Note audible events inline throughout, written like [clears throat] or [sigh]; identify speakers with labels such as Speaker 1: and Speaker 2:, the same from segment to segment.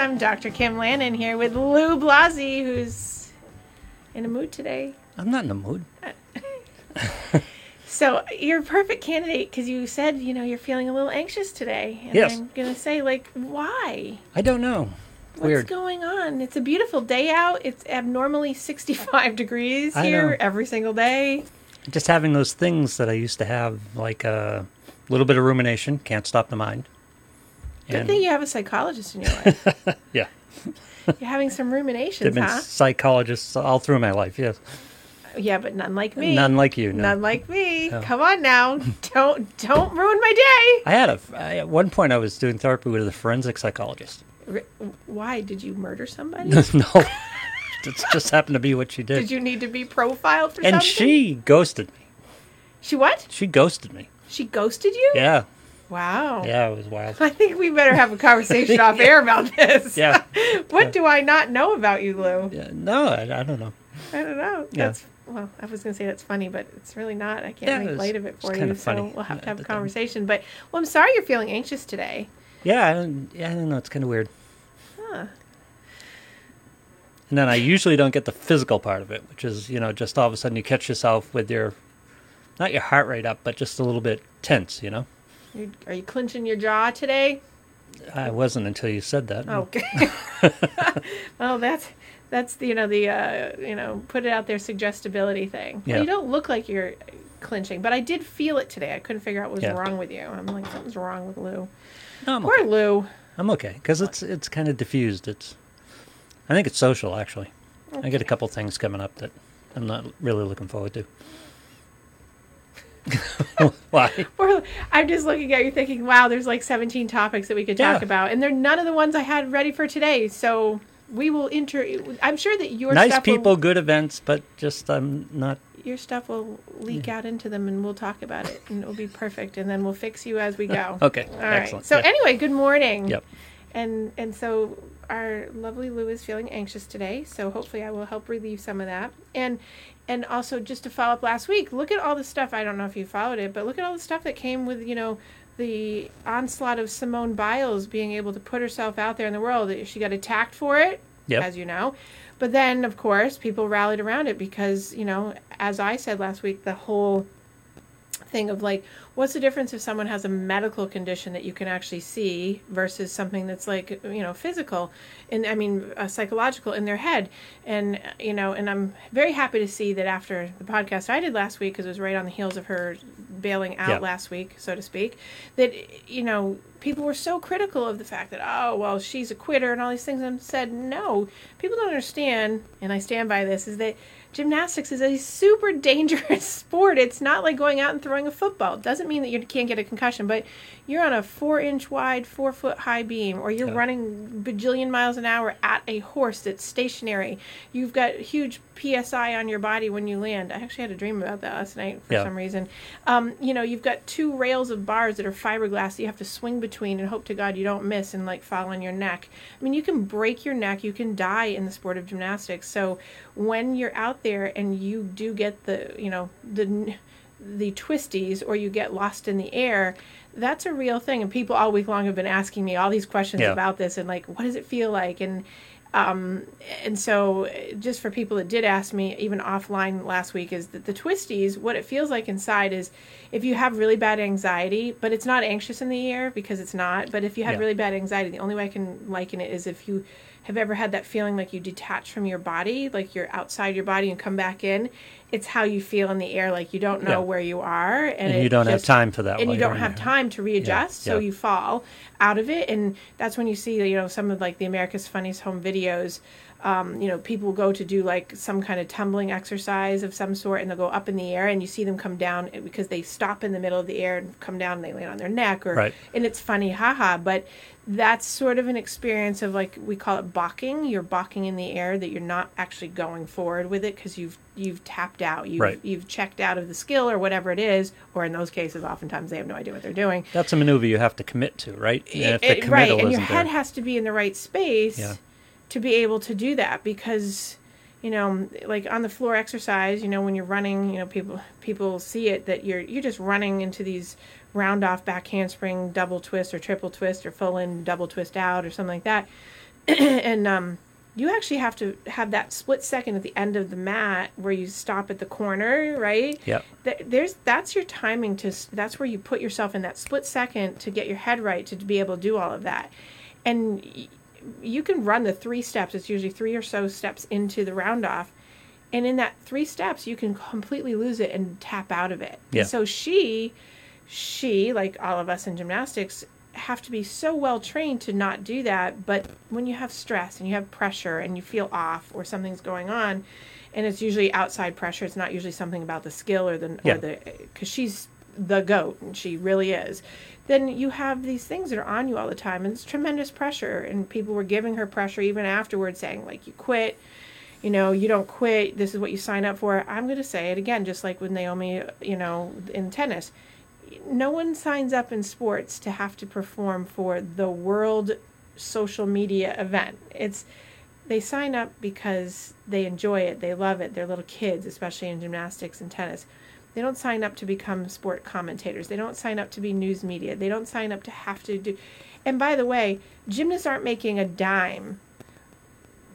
Speaker 1: I'm Dr. Kim Lannon here with Lou Blasi, who's in a mood today.
Speaker 2: I'm not in the mood. [laughs]
Speaker 1: So you're a perfect candidate because you said you know you're feeling a little anxious today. And
Speaker 2: Yes.
Speaker 1: I'm gonna say like why?
Speaker 2: I don't know.
Speaker 1: What's
Speaker 2: Weird.
Speaker 1: going on? It's a beautiful day out. It's abnormally 65 [laughs] degrees here every single day.
Speaker 2: Just having those things that I used to have, like a little bit of rumination, can't stop the mind.
Speaker 1: Good thing you have a psychologist in your life. [laughs]
Speaker 2: yeah,
Speaker 1: you're having some
Speaker 2: there've
Speaker 1: ruminations,
Speaker 2: been
Speaker 1: huh?
Speaker 2: psychologists all through my life. Yes,
Speaker 1: Yeah, but none like me.
Speaker 2: none like you. No.
Speaker 1: None like me.
Speaker 2: No.
Speaker 1: Come on now. don't don't ruin my day.
Speaker 2: I had a. I, at one point, I was doing therapy with a forensic psychologist.
Speaker 1: R- Why did you murder somebody? [laughs]
Speaker 2: no, it just happened to be what she did.
Speaker 1: Did you need to be profiled for
Speaker 2: and
Speaker 1: something?
Speaker 2: she ghosted me.
Speaker 1: She what?
Speaker 2: She ghosted me.
Speaker 1: She ghosted you?
Speaker 2: Yeah,
Speaker 1: Wow.
Speaker 2: yeah, it was wild.
Speaker 1: I think we better have a conversation [laughs] off air about this.
Speaker 2: Yeah. [laughs]
Speaker 1: what do I not know about you, Lou?
Speaker 2: Yeah, no, I, I don't know.
Speaker 1: I don't know.
Speaker 2: Yeah.
Speaker 1: That's well, I was going to say that's funny, but it's really not. I can't
Speaker 2: Yeah,
Speaker 1: make light of it for you, so we'll have to have a
Speaker 2: time.
Speaker 1: conversation. But well, I'm sorry you're feeling anxious today.
Speaker 2: Yeah, I don't, yeah, I don't know. It's kind of weird.
Speaker 1: Huh.
Speaker 2: And then I usually don't get the physical part of it, which is, you know, just all of a sudden you catch yourself with your, not your heart rate up, but just a little bit tense, you know?
Speaker 1: You, are you clenching your jaw today?
Speaker 2: I wasn't until you said that.
Speaker 1: Okay. [laughs] well, that's that's the, you know the uh, you know put it out there suggestibility thing. Well, you don't look like you're clenching, but I did feel it today. I couldn't figure out what was
Speaker 2: Yeah.
Speaker 1: wrong with you. I'm like something's wrong with Lou.
Speaker 2: No, I'm
Speaker 1: Poor
Speaker 2: okay.
Speaker 1: Lou.
Speaker 2: I'm okay because it's it's kind of diffused. It's, I think it's social actually. I get a couple things coming up that I'm not really looking forward to. [laughs] Why?
Speaker 1: Poor, I'm just looking at you thinking, wow, there's like 17 topics that we could talk
Speaker 2: Yeah.
Speaker 1: about, and they're none of the ones I had ready for today. So we will enter. I'm sure that your
Speaker 2: nice people,
Speaker 1: Will,
Speaker 2: good events, but just I'm not.
Speaker 1: your stuff will leak out into them, and we'll talk about it, and it'll be perfect, and then we'll fix you as we go. [laughs]
Speaker 2: Okay,
Speaker 1: All right.
Speaker 2: excellent.
Speaker 1: So
Speaker 2: yeah.
Speaker 1: anyway, good morning.
Speaker 2: Yep.
Speaker 1: And and so our lovely Lou is feeling anxious today, so hopefully I will help relieve some of that. And and also just to follow up last week, look at all the stuff. I don't know if you followed it, but look at all the stuff that came with you know the onslaught of Simone Biles being able to put herself out there in the world. She got attacked for it,
Speaker 2: Yep.
Speaker 1: as you know. But then, of course, people rallied around it because, you know, as I said last week, the whole thing of like what's the difference if someone has a medical condition that you can actually see versus something that's like you know physical and i mean uh, psychological in their head and uh, you know and i'm very happy to see that after the podcast i did last week because it was right on the heels of her bailing out
Speaker 2: Yeah.
Speaker 1: last week so to speak that you know people were so critical of the fact that oh well she's a quitter and all these things and said no people don't understand and i stand by this is that gymnastics is a super [laughs] dangerous sport. It's not like going out and throwing a football. It doesn't mean that you can't get a concussion, but you're on a four inch wide, four foot high beam, or you're
Speaker 2: Yeah.
Speaker 1: running bajillion miles an hour at a horse that's stationary. You've got huge psi on your body when you land. I actually had a dream about that last night for
Speaker 2: Yeah.
Speaker 1: some reason. Um, you know, you've got two rails of bars that are fiberglass that you have to swing between and hope to God you don't miss and like fall on your neck. I mean, you can break your neck, you can die in the sport of gymnastics. So when you're out there and you do get the, you know, the the twisties or you get lost in the air, that's a real thing. And people all week long have been asking me all these questions
Speaker 2: Yeah.
Speaker 1: about this and like, what does it feel like? And um, and so just for people that did ask me even offline last week is that the twisties what it feels like inside is if you have really bad anxiety but it's not anxious in the air because it's not but if you have
Speaker 2: Yeah.
Speaker 1: really bad anxiety the only way i can liken it is if you have ever had that feeling like you detach from your body like you're outside your body and come back in it's how you feel in the air like you don't know
Speaker 2: Yeah.
Speaker 1: where you are and,
Speaker 2: and you don't have time for that.
Speaker 1: and you don't have
Speaker 2: there.
Speaker 1: time to readjust so
Speaker 2: yeah.
Speaker 1: you fall out of it and that's when you see you know some of like the america's funniest home videos um, you know people go to do like some kind of tumbling exercise of some sort and they'll go up in the air and you see them come down eh, because they stop in the middle of the air and come down and they land on their neck or
Speaker 2: Right.
Speaker 1: and it's funny haha but that's sort of an experience of like we call it balking you're balking in the air that you're not actually going forward with it because you've you've tapped out you've
Speaker 2: Right.
Speaker 1: you've checked out of the skill or whatever it is or in those cases oftentimes they have no idea what they're doing
Speaker 2: That's a maneuver you have to commit to, right? And eh, if the
Speaker 1: it- right and your head
Speaker 2: there-
Speaker 1: has to be in the right space
Speaker 2: Yeah.
Speaker 1: To be able to do that because you know like on the floor exercise you know when you're running you know people people see it that you're you're just running into these round off back handspring double twist or triple twist or full in double twist out or something like that [clears throat] and um, you actually have to have that split second at the end of the mat where you stop at the corner, right?
Speaker 2: Yeah.
Speaker 1: Th- There's that's your timing to. That's where you put yourself in that split second to get your head right to be able to do all of that, and you can run the three steps. It's usually three or so steps into the round off, and in that three steps you can completely lose it and tap out of it.
Speaker 2: Yeah.
Speaker 1: So she, she like all of us in gymnastics have to be so well trained to not do that. But when you have stress and you have pressure and you feel off or something's going on, and it's usually outside pressure. It's not usually something about the skill or the
Speaker 2: Yeah.
Speaker 1: or the because she's the goat and she really is. Then you have these things that are on you all the time, and it's tremendous pressure. And people were giving her pressure even afterwards, saying like, "You quit." you know, you don't quit. This is what you sign up for. I'm going to say it again, just like with Naomi, you know, in tennis. No one signs up in sports to have to perform for the world social media event. It's they sign up because they enjoy it, they love it. They're little kids, especially in gymnastics and tennis. They don't sign up to become sport commentators. They don't sign up to be news media. They don't sign up to have to do. And by the way, gymnasts aren't making a dime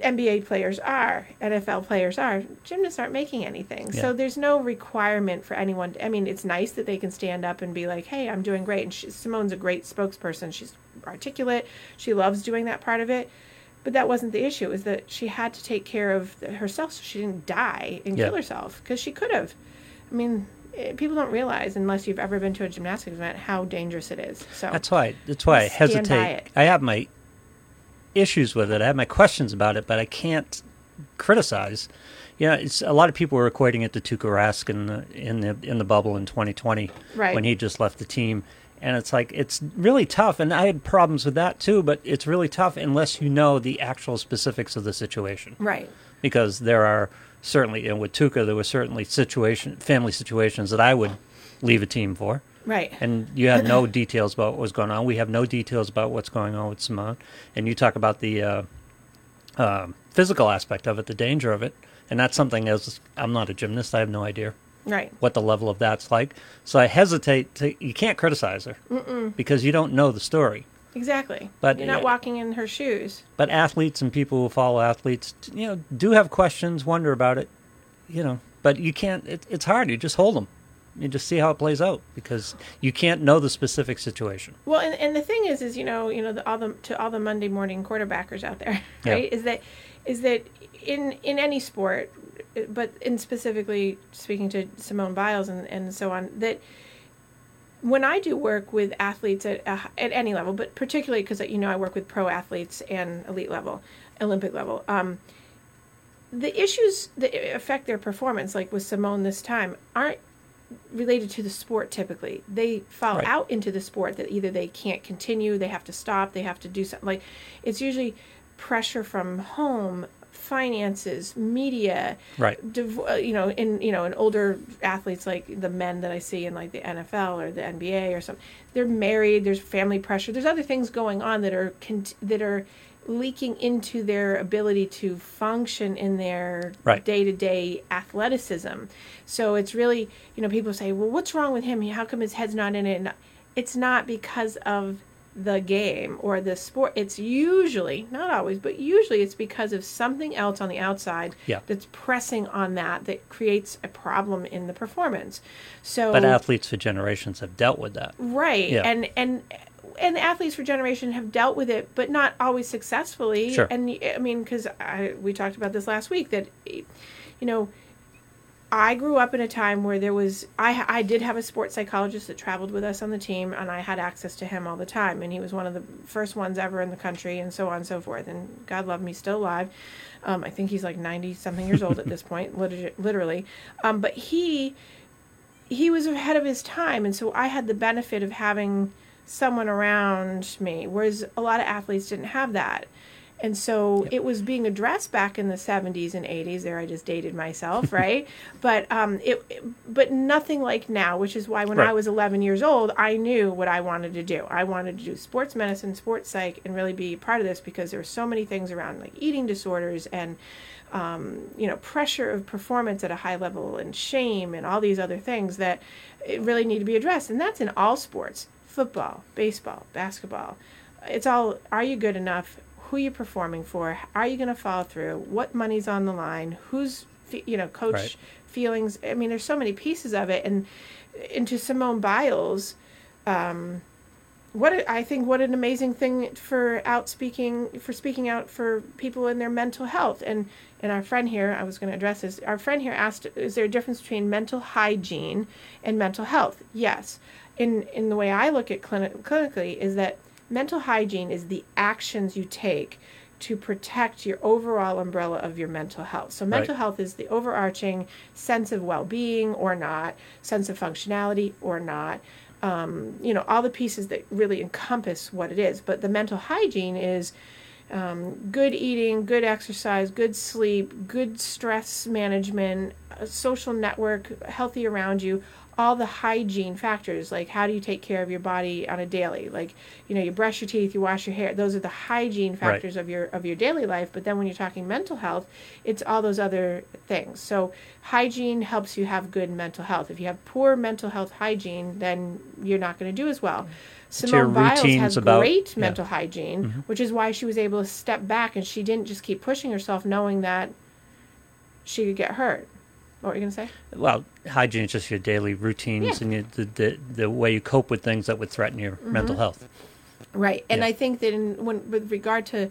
Speaker 1: NBA players are, NFL players are, gymnasts aren't making anything. So there's no requirement for anyone. I mean, it's nice that they can stand up and be like, "Hey, I'm doing great." And she, Simone's a great spokesperson. She's articulate. She loves doing that part of it. But that wasn't the issue. It was that she had to take care of herself so she didn't die and
Speaker 2: Yeah.
Speaker 1: kill herself because she could have. I mean, eh, people don't realize unless you've ever been to a gymnastics event how dangerous it is. So
Speaker 2: That's why. That's why I hesitate. I have my issues with it. I have my questions about it, but I can't criticize. You know, it's a lot of people were equating it to Tuukka Rask in the in the in the bubble in 2020
Speaker 1: Right.
Speaker 2: when he just left the team, and it's like it's really tough. And I had problems with that too, but it's really tough unless you know the actual specifics of the situation
Speaker 1: right,
Speaker 2: because there are certainly and with Tuukka there were certainly situation family situations that I would leave a team for
Speaker 1: right,
Speaker 2: and you had no [laughs] details about what was going on. We have no details about what's going on with Simone. And you talk about the uh, uh, physical aspect of it, the danger of it, and that's something as I'm not a gymnast, I have no idea
Speaker 1: right.
Speaker 2: what the level of that's like. So I hesitate to. You can't criticize her because you don't know the story.
Speaker 1: Exactly.
Speaker 2: But,
Speaker 1: you're not walking in her shoes.
Speaker 2: But athletes and people who follow athletes, you know, do have questions, wonder about it, you know. But you can't. It, it's hard. You just hold them. You just see how it plays out because you can't know the specific situation.
Speaker 1: Well, and, and the thing is, is you know, you know, the, all the to all the Monday morning quarterbackers out there, [laughs]
Speaker 2: Yeah.
Speaker 1: right? Is that is that in in any sport, but in specifically speaking to Simone Biles and and so on, that when I do work with athletes at uh, at any level, but particularly because you know I work with pro athletes and elite level, Olympic level. Um, the issues that affect their performance, like with Simone this time, aren't related to the sport typically. They fall
Speaker 2: Right.
Speaker 1: out into the sport that either they can't continue, they have to stop, they have to do something. Like it's usually pressure from home, finances, media,
Speaker 2: Right.
Speaker 1: div- uh, you know, in you know, in older athletes like the men that I see in like the NFL or the NBA or something, they're married. There's family pressure. There's other things going on that are cont- that are leaking into their ability to function in their day to day athleticism. So it's really, you know, people say, well, what's wrong with him? How come his head's not in it? And it's not because of the game or the sport. It's usually, not always, but usually it's because of something else on the outside
Speaker 2: Yeah.
Speaker 1: that's pressing on that that creates a problem in the performance. So
Speaker 2: But athletes for generations have dealt with that.
Speaker 1: right
Speaker 2: Yeah.
Speaker 1: and and and athletes for generation have dealt with it but not always successfully
Speaker 2: Sure.
Speaker 1: and i mean because we talked about this last week that you know I grew up in a time where there was I I did have a sports psychologist that traveled with us on the team and I had access to him all the time and he was one of the first ones ever in the country and so on and so forth and God love me still alive. Um, I think he's like 90 something years old at this point [laughs] lit- literally. Um, but he he was ahead of his time and so I had the benefit of having someone around me whereas a lot of athletes didn't have that and so it was being addressed back in the 70s and 80s there i just dated myself [laughs] right? But um it but nothing like now which is why when i was 11 years old i knew what i wanted to do. I wanted to do sports medicine sports psych and really be part of this because there were so many things around like eating disorders and um, you know pressure of performance at a high level and shame and all these other things that it really need to be addressed. And that's in all sports football baseball basketball. It's all are you good enough who you're performing for, are you going to follow through, what money's on the line, who's you know coach
Speaker 2: Right.
Speaker 1: feelings. I mean, there's so many pieces of it, and into Simone Biles. Um, what a, I think what an amazing thing for out speaking for speaking out for people in their mental health and and our friend here I was going to address this our friend here asked is there a difference between mental hygiene and mental health yes in in the way I look at clinic, clinically is that mental hygiene is the actions you take to protect your overall umbrella of your mental health. So mental
Speaker 2: Right.
Speaker 1: health is the overarching sense of well-being or not, sense of functionality or not. Um, you know, all the pieces that really encompass what it is. But the mental hygiene is um, good eating, good exercise, good sleep, good stress management, a social network, healthy around you, all the hygiene factors. Like how do you take care of your body on a daily? Like you know, you brush your teeth, you wash your hair. Those are the hygiene factors of your of your daily life. But then when you're talking mental health, it's all those other things. So hygiene helps you have good mental health. If you have poor mental health hygiene, then you're not going to do as well. Simone Biles has
Speaker 2: about-
Speaker 1: great
Speaker 2: yeah. Mm-hmm.
Speaker 1: mental hygiene, which is why she was able to step back and she didn't just keep pushing herself, knowing that she could get hurt. What were you gonna say?
Speaker 2: Well, hygiene is just your daily routines
Speaker 1: Yeah. Mm-hmm.
Speaker 2: and you, the, the the way you cope with things that would threaten your mental health.
Speaker 1: Right, and
Speaker 2: Yeah.
Speaker 1: I think that in when with regard to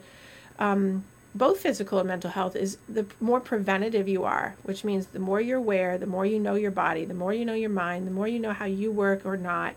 Speaker 1: um, both physical and mental health is the more preventative you are, which means the more you're aware, the more you know your body, the more you know your mind, the more you know how you work or not,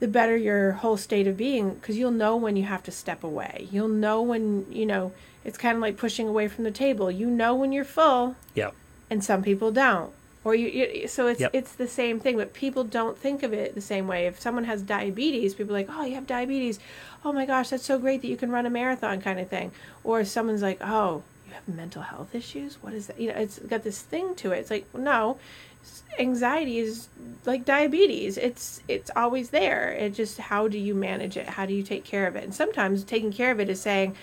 Speaker 1: the better your whole state of being because you'll know when you have to step away. You'll know when you know it's kind of like pushing away from the table. You know when you're full,
Speaker 2: Yeah.
Speaker 1: And some people don't. Or you, you so it's
Speaker 2: Yep.
Speaker 1: it's the same thing but people don't think of it the same way. If someone has diabetes people are like oh you have diabetes. Oh my gosh that's so great that you can run a marathon kind of thing. Or if someone's like oh you have mental health issues? What is that? You know it's got this thing to it. It's like no anxiety is like diabetes. It's it's always there. It just how do you manage it? How do you take care of it? And sometimes taking care of it is saying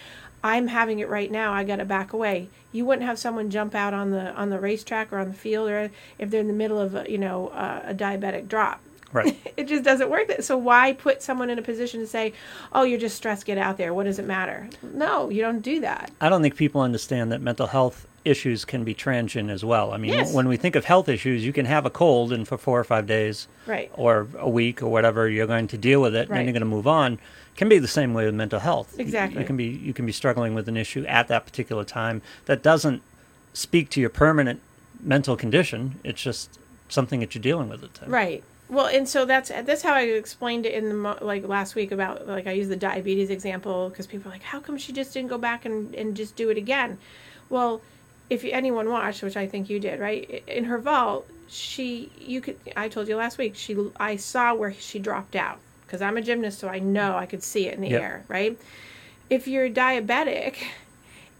Speaker 1: i'm having it right now i got to back away you wouldn't have someone jump out on the on the racetrack or on the field or if they're in the middle of a, you know uh, a diabetic drop
Speaker 2: Right. [laughs]
Speaker 1: it just doesn't work that so why put someone in a position to say oh you're just stressed get out there what does it matter no you don't do that
Speaker 2: I don't think people understand that mental health issues can be transient as well. I mean,
Speaker 1: Yes.
Speaker 2: when we think of health issues, you can have a cold and for four or five days
Speaker 1: right
Speaker 2: or a week or whatever, you're going to deal with it and then you're going to move on. Can be the same way with mental health.
Speaker 1: Exactly.
Speaker 2: You can be you can be struggling with an issue at that particular time that doesn't speak to your permanent mental condition. It's just something that you're dealing with at the time.
Speaker 1: Right. Well, and so that's that's how I explained it in the mo- like last week about like I used the diabetes example because people are like, how come she just didn't go back and and just do it again? Well, if anyone watched, which I think you did, right? In her vault, she you could I told you last week she I saw where she dropped out because I'm a gymnast, so I know I could see it in the
Speaker 2: Yep.
Speaker 1: air, right? If you're diabetic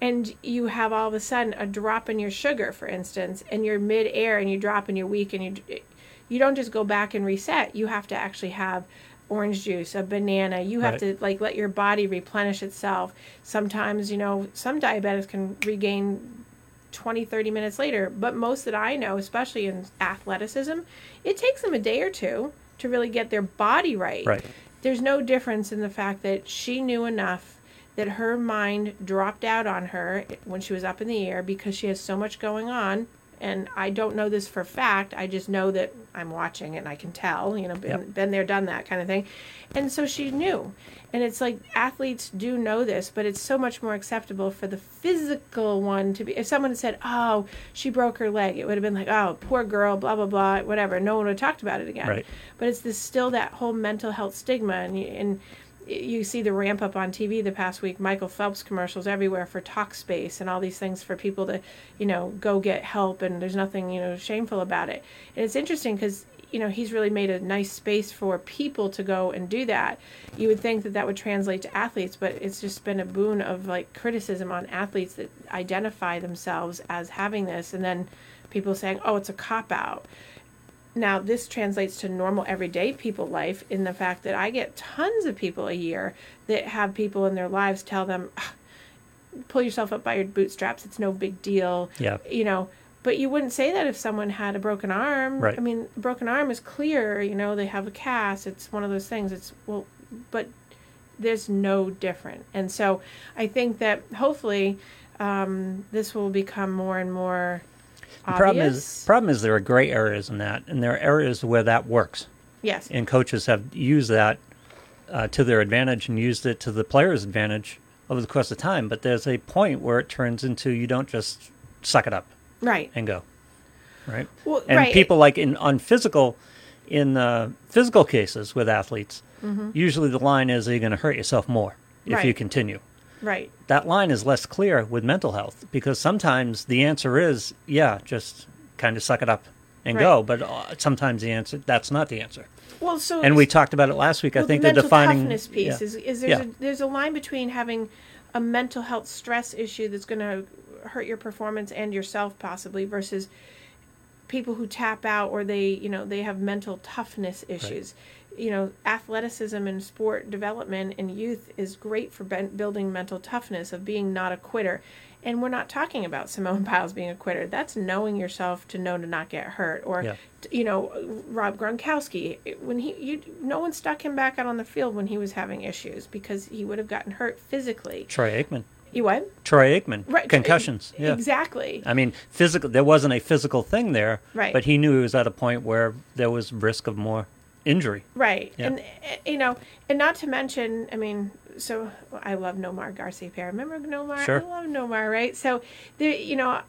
Speaker 1: and you have all of a sudden a drop in your sugar, for instance, and you're mid-air and you drop and you're weak and you you don't just go back and reset. You have to actually have orange juice, a banana. You have
Speaker 2: Right.
Speaker 1: to like let your body replenish itself. Sometimes, you know, some diabetics can regain 20 30 minutes later, but most that I know, especially in athleticism, it takes them a day or two to really get their body right
Speaker 2: Right.
Speaker 1: there's no difference in the fact that she knew enough that her mind dropped out on her when she was up in the air because she has so much going on and I don't know this for fact. I just know that I'm watching and I can tell, you know, been,
Speaker 2: Yep.
Speaker 1: been there, done that kind of thing. And so she knew. And it's like athletes do know this, but it's so much more acceptable for the physical one to be. If someone had said, oh, she broke her leg, it would have been like, oh, poor girl, blah, blah, blah, whatever. No one would have talked about it again
Speaker 2: Right.
Speaker 1: but it's this still that whole mental health stigma and and you see the ramp up on TV the past week Michael Phelps commercials everywhere for Talkspace and all these things for people to you know go get help and there's nothing you know shameful about it. And it's interesting because you know he's really made a nice space for people to go and do that. You would think that that would translate to athletes but it's just been a boon of like criticism on athletes that identify themselves as having this and then people saying oh it's a cop out now this translates to normal everyday people life in the fact that I get tons of people a year that have people in their lives tell them "Ah, pull yourself up by your bootstraps it's no big deal
Speaker 2: Yeah.
Speaker 1: you know but you wouldn't say that if someone had a broken arm
Speaker 2: Right.
Speaker 1: i mean a broken arm is clear you know they have a cast it's one of those things it's well but there's no different. And so I think that hopefully um, this will become more and more
Speaker 2: The problem is problem is there are gray areas in that, and there are areas where that works,
Speaker 1: yes,
Speaker 2: and coaches have used that uh, to their advantage and used it to the players' advantage over the course of time. But there's a point where it turns into you don't just suck it up
Speaker 1: right.
Speaker 2: and go, right?
Speaker 1: Well,
Speaker 2: and
Speaker 1: right.
Speaker 2: people like in on physical in uh, physical cases with athletes usually the line is are you going to hurt yourself more if you
Speaker 1: Mm-hmm.
Speaker 2: Continue
Speaker 1: right.
Speaker 2: that line is less clear with mental health because sometimes the answer is yeah just kind of suck it up and
Speaker 1: Right.
Speaker 2: go but uh, sometimes the answer that's not the answer
Speaker 1: Well, so
Speaker 2: and we talked about it last week i think
Speaker 1: the
Speaker 2: the defining
Speaker 1: toughness piece
Speaker 2: yeah.
Speaker 1: is is there's
Speaker 2: Yeah.
Speaker 1: a, there's a line between having a mental health stress issue that's going to hurt your performance and yourself possibly versus people who tap out or they you know they have mental toughness issues you know athleticism and sport development in youth is great for ben- building mental toughness of being not a quitter and we're not talking about Simone [laughs] Biles being a quitter. That's knowing yourself to know to not get hurt. Or,
Speaker 2: Yeah.
Speaker 1: you know, Rob Gronkowski, when he, you, no one stuck him back out on the field when he was having issues because he would have gotten hurt physically.
Speaker 2: troy aikman
Speaker 1: You what?
Speaker 2: troy aikman
Speaker 1: Right.
Speaker 2: concussions yeah
Speaker 1: Exactly.
Speaker 2: I mean, physical. There wasn't a physical thing there,
Speaker 1: Right.
Speaker 2: But he knew he was at a point where there was risk of more injury.
Speaker 1: Right.
Speaker 2: Yeah.
Speaker 1: And, uh, you know, and not to mention, I mean, so I love Nomar Garcia. Remember Nomar?
Speaker 2: Sure.
Speaker 1: I love Nomar, right? So, there, you know,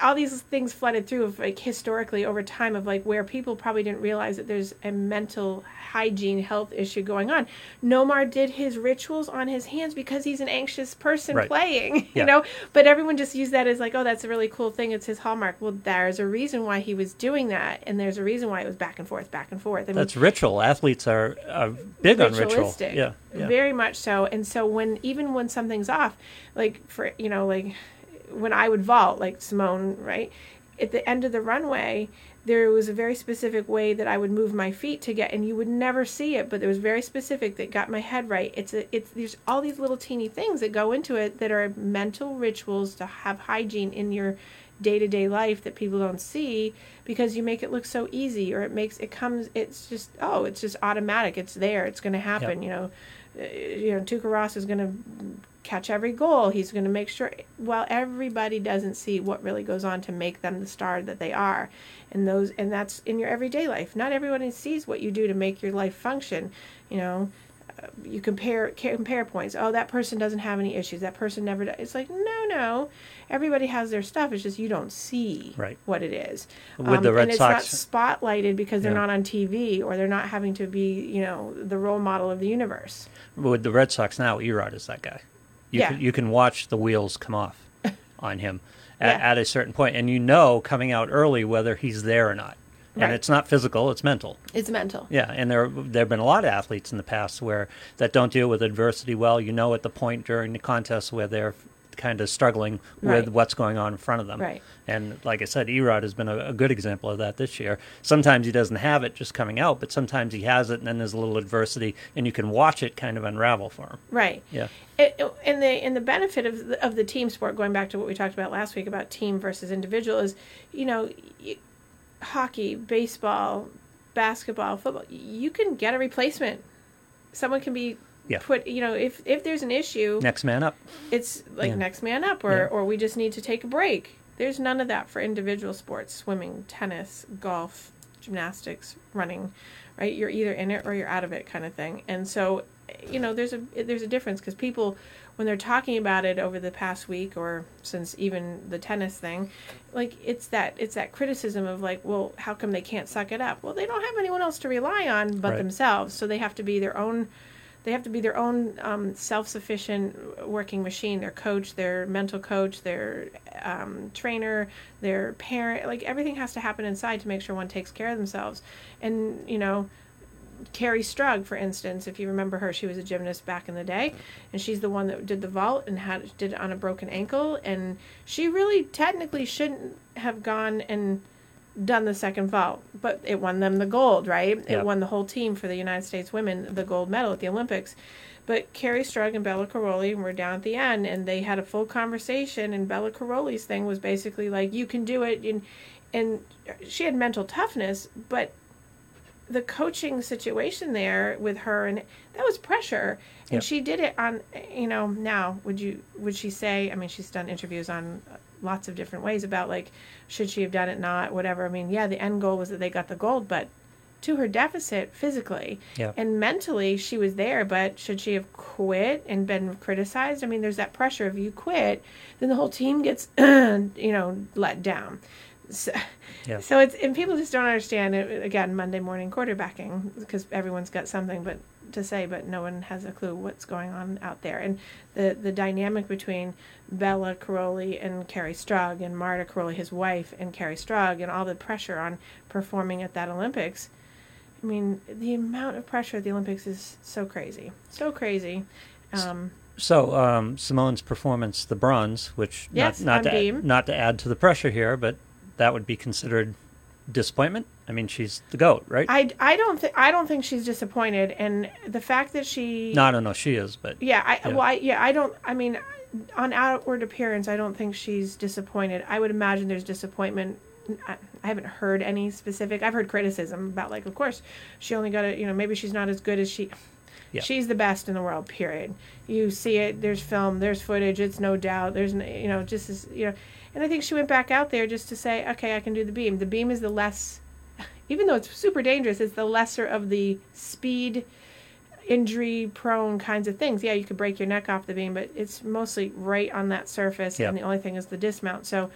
Speaker 1: all these things flooded through of like historically over time of like where people probably didn't realize that there's a mental hygiene health issue going on. Nomar did his rituals on his hands because he's an anxious person
Speaker 2: Right.
Speaker 1: playing, [laughs] you know, but everyone just used that as like, oh, that's a really cool thing. It's his hallmark. Well, there's a reason why he was doing that. And there's a reason why it was back and forth, back and forth. I mean,
Speaker 2: That's ritual. Athletes are, are big on ritual. Yeah, yeah.
Speaker 1: Very much so. And so when even when something's off, like for you know, like when I would vault, like Simone, right? At the end of the runway, there was a very specific way that I would move my feet to get and you would never see it, but it was very specific that got my head right. It's a it's there's all these little teeny things that go into it that are mental rituals to have hygiene in your day-to-day life that people don't see because you make it look so easy or it makes it comes it's just oh it's just automatic it's there it's going to happen you know uh, you know Tuukka Rask is going to catch every goal he's going to make sure well everybody doesn't see what really goes on to make them the star that they are and those and that's in your everyday life not everyone sees what you do to make your life function you know you compare compare points. Oh, that person doesn't have any issues. That person never does. It's like no, no. Everybody has their stuff. It's just you don't see
Speaker 2: Right.
Speaker 1: what it is.
Speaker 2: With the um, Red
Speaker 1: and it's
Speaker 2: Sox-
Speaker 1: not spotlighted because they're
Speaker 2: Yeah.
Speaker 1: not on TV or they're not having to be, you know, the role model of the universe.
Speaker 2: With the Red Sox now, E-Rod is that guy. You
Speaker 1: Yeah.
Speaker 2: can, you can watch the wheels come off [laughs] on him at,
Speaker 1: Yeah.
Speaker 2: at a certain point, and you know coming out early whether he's there or not. And it's not physical; it's mental.
Speaker 1: It's mental.
Speaker 2: Yeah, and there there have been a lot of athletes in the past where that don't deal with adversity well. You know, at the point during the contest where they're kind of struggling
Speaker 1: Right.
Speaker 2: with what's going on in front of them.
Speaker 1: Right.
Speaker 2: And like I said, E-Rod has been a, a good example of that this year. Sometimes he doesn't have it just coming out, but sometimes he has it, and then there's a little adversity, and you can watch it kind of unravel for him.
Speaker 1: Right.
Speaker 2: Yeah.
Speaker 1: It, and the and the benefit of the, of the team sport, going back to what we talked about last week about team versus individual, is you know, hockey, baseball, basketball, football. You can get a replacement. Someone can be
Speaker 2: Yeah.
Speaker 1: put. You know, if if there's an issue,
Speaker 2: Next man up.
Speaker 1: it's like
Speaker 2: Yeah.
Speaker 1: next man up, or
Speaker 2: Yeah.
Speaker 1: or we just need to take a break. There's none of that for individual sports: swimming, tennis, golf, gymnastics, running. Right, you're either in it or you're out of it, kind of thing. And so, you know, there's a there's a difference because people, when they're talking about it over the past week or since even the tennis thing, like it's that it's that criticism of like, well, how come they can't suck it up? Well, they don't have anyone else to rely on but
Speaker 2: Right.
Speaker 1: themselves, so they have to be their own they have to be their own um, self-sufficient working machine. Their coach their mental coach their um, trainer their parent like everything has to happen inside to make sure one takes care of themselves. And you know Kerri Strug, for instance, if you remember her, she was a gymnast back in the day, and she's the one that did the vault and had did it on a broken ankle, and she really technically shouldn't have gone and done the second vault, but it won them the gold, right? It won the whole team for the United States women the gold medal at the Olympics. But Kerri Strug and Bela Karolyi were down at the end, and they had a full conversation. And Bela Karolyi's thing was basically like, "You can do it," and and she had mental toughness, but the coaching situation there with her and that was pressure and
Speaker 2: Yep.
Speaker 1: she did it on you know now would you would she say i mean she's done interviews on lots of different ways about like should she have done it not whatever. I mean yeah the end goal was that they got the gold but to her deficit physically
Speaker 2: Yeah.
Speaker 1: and mentally she was there but should she have quit and been criticized? I mean there's that pressure. If you quit then the whole team gets [clears throat] you know let down. So,
Speaker 2: Yeah.
Speaker 1: so it's and people just don't understand it again monday morning quarterbacking because everyone's got something but to say but no one has a clue what's going on out there. And the the dynamic between bela karolyi and kerri strug and marta karolyi his wife and kerri strug and all the pressure on performing at that olympics I mean, the amount of pressure at the Olympics is so crazy, so crazy. Um,
Speaker 2: So um, Simone's performance, the bronze, which
Speaker 1: Yes,
Speaker 2: not not to,
Speaker 1: beam.
Speaker 2: not to add to the pressure here, but that would be considered disappointment. I mean, she's the goat, right?
Speaker 1: I, I don't think I don't think she's disappointed, and the fact that she
Speaker 2: no, I don't know. She is, but
Speaker 1: yeah I
Speaker 2: Yeah.
Speaker 1: well I, yeah I don't I mean on outward appearance I don't think she's disappointed. I would imagine there's disappointment. I, I haven't heard any specific. I've heard criticism about like, of course, she only got it. You know, maybe she's not as good as she.
Speaker 2: Yeah.
Speaker 1: She's the best in the world. Period. You see it. There's film. There's footage. It's no doubt. There's you know just as you know, and I think she went back out there just to say, okay, I can do the beam. The beam is the less, even though it's super dangerous, it's the lesser of the speed injury prone kinds of things. Yeah, you could break your neck off the beam, but it's mostly right on that surface,
Speaker 2: Yeah.
Speaker 1: and the only thing is the dismount. So,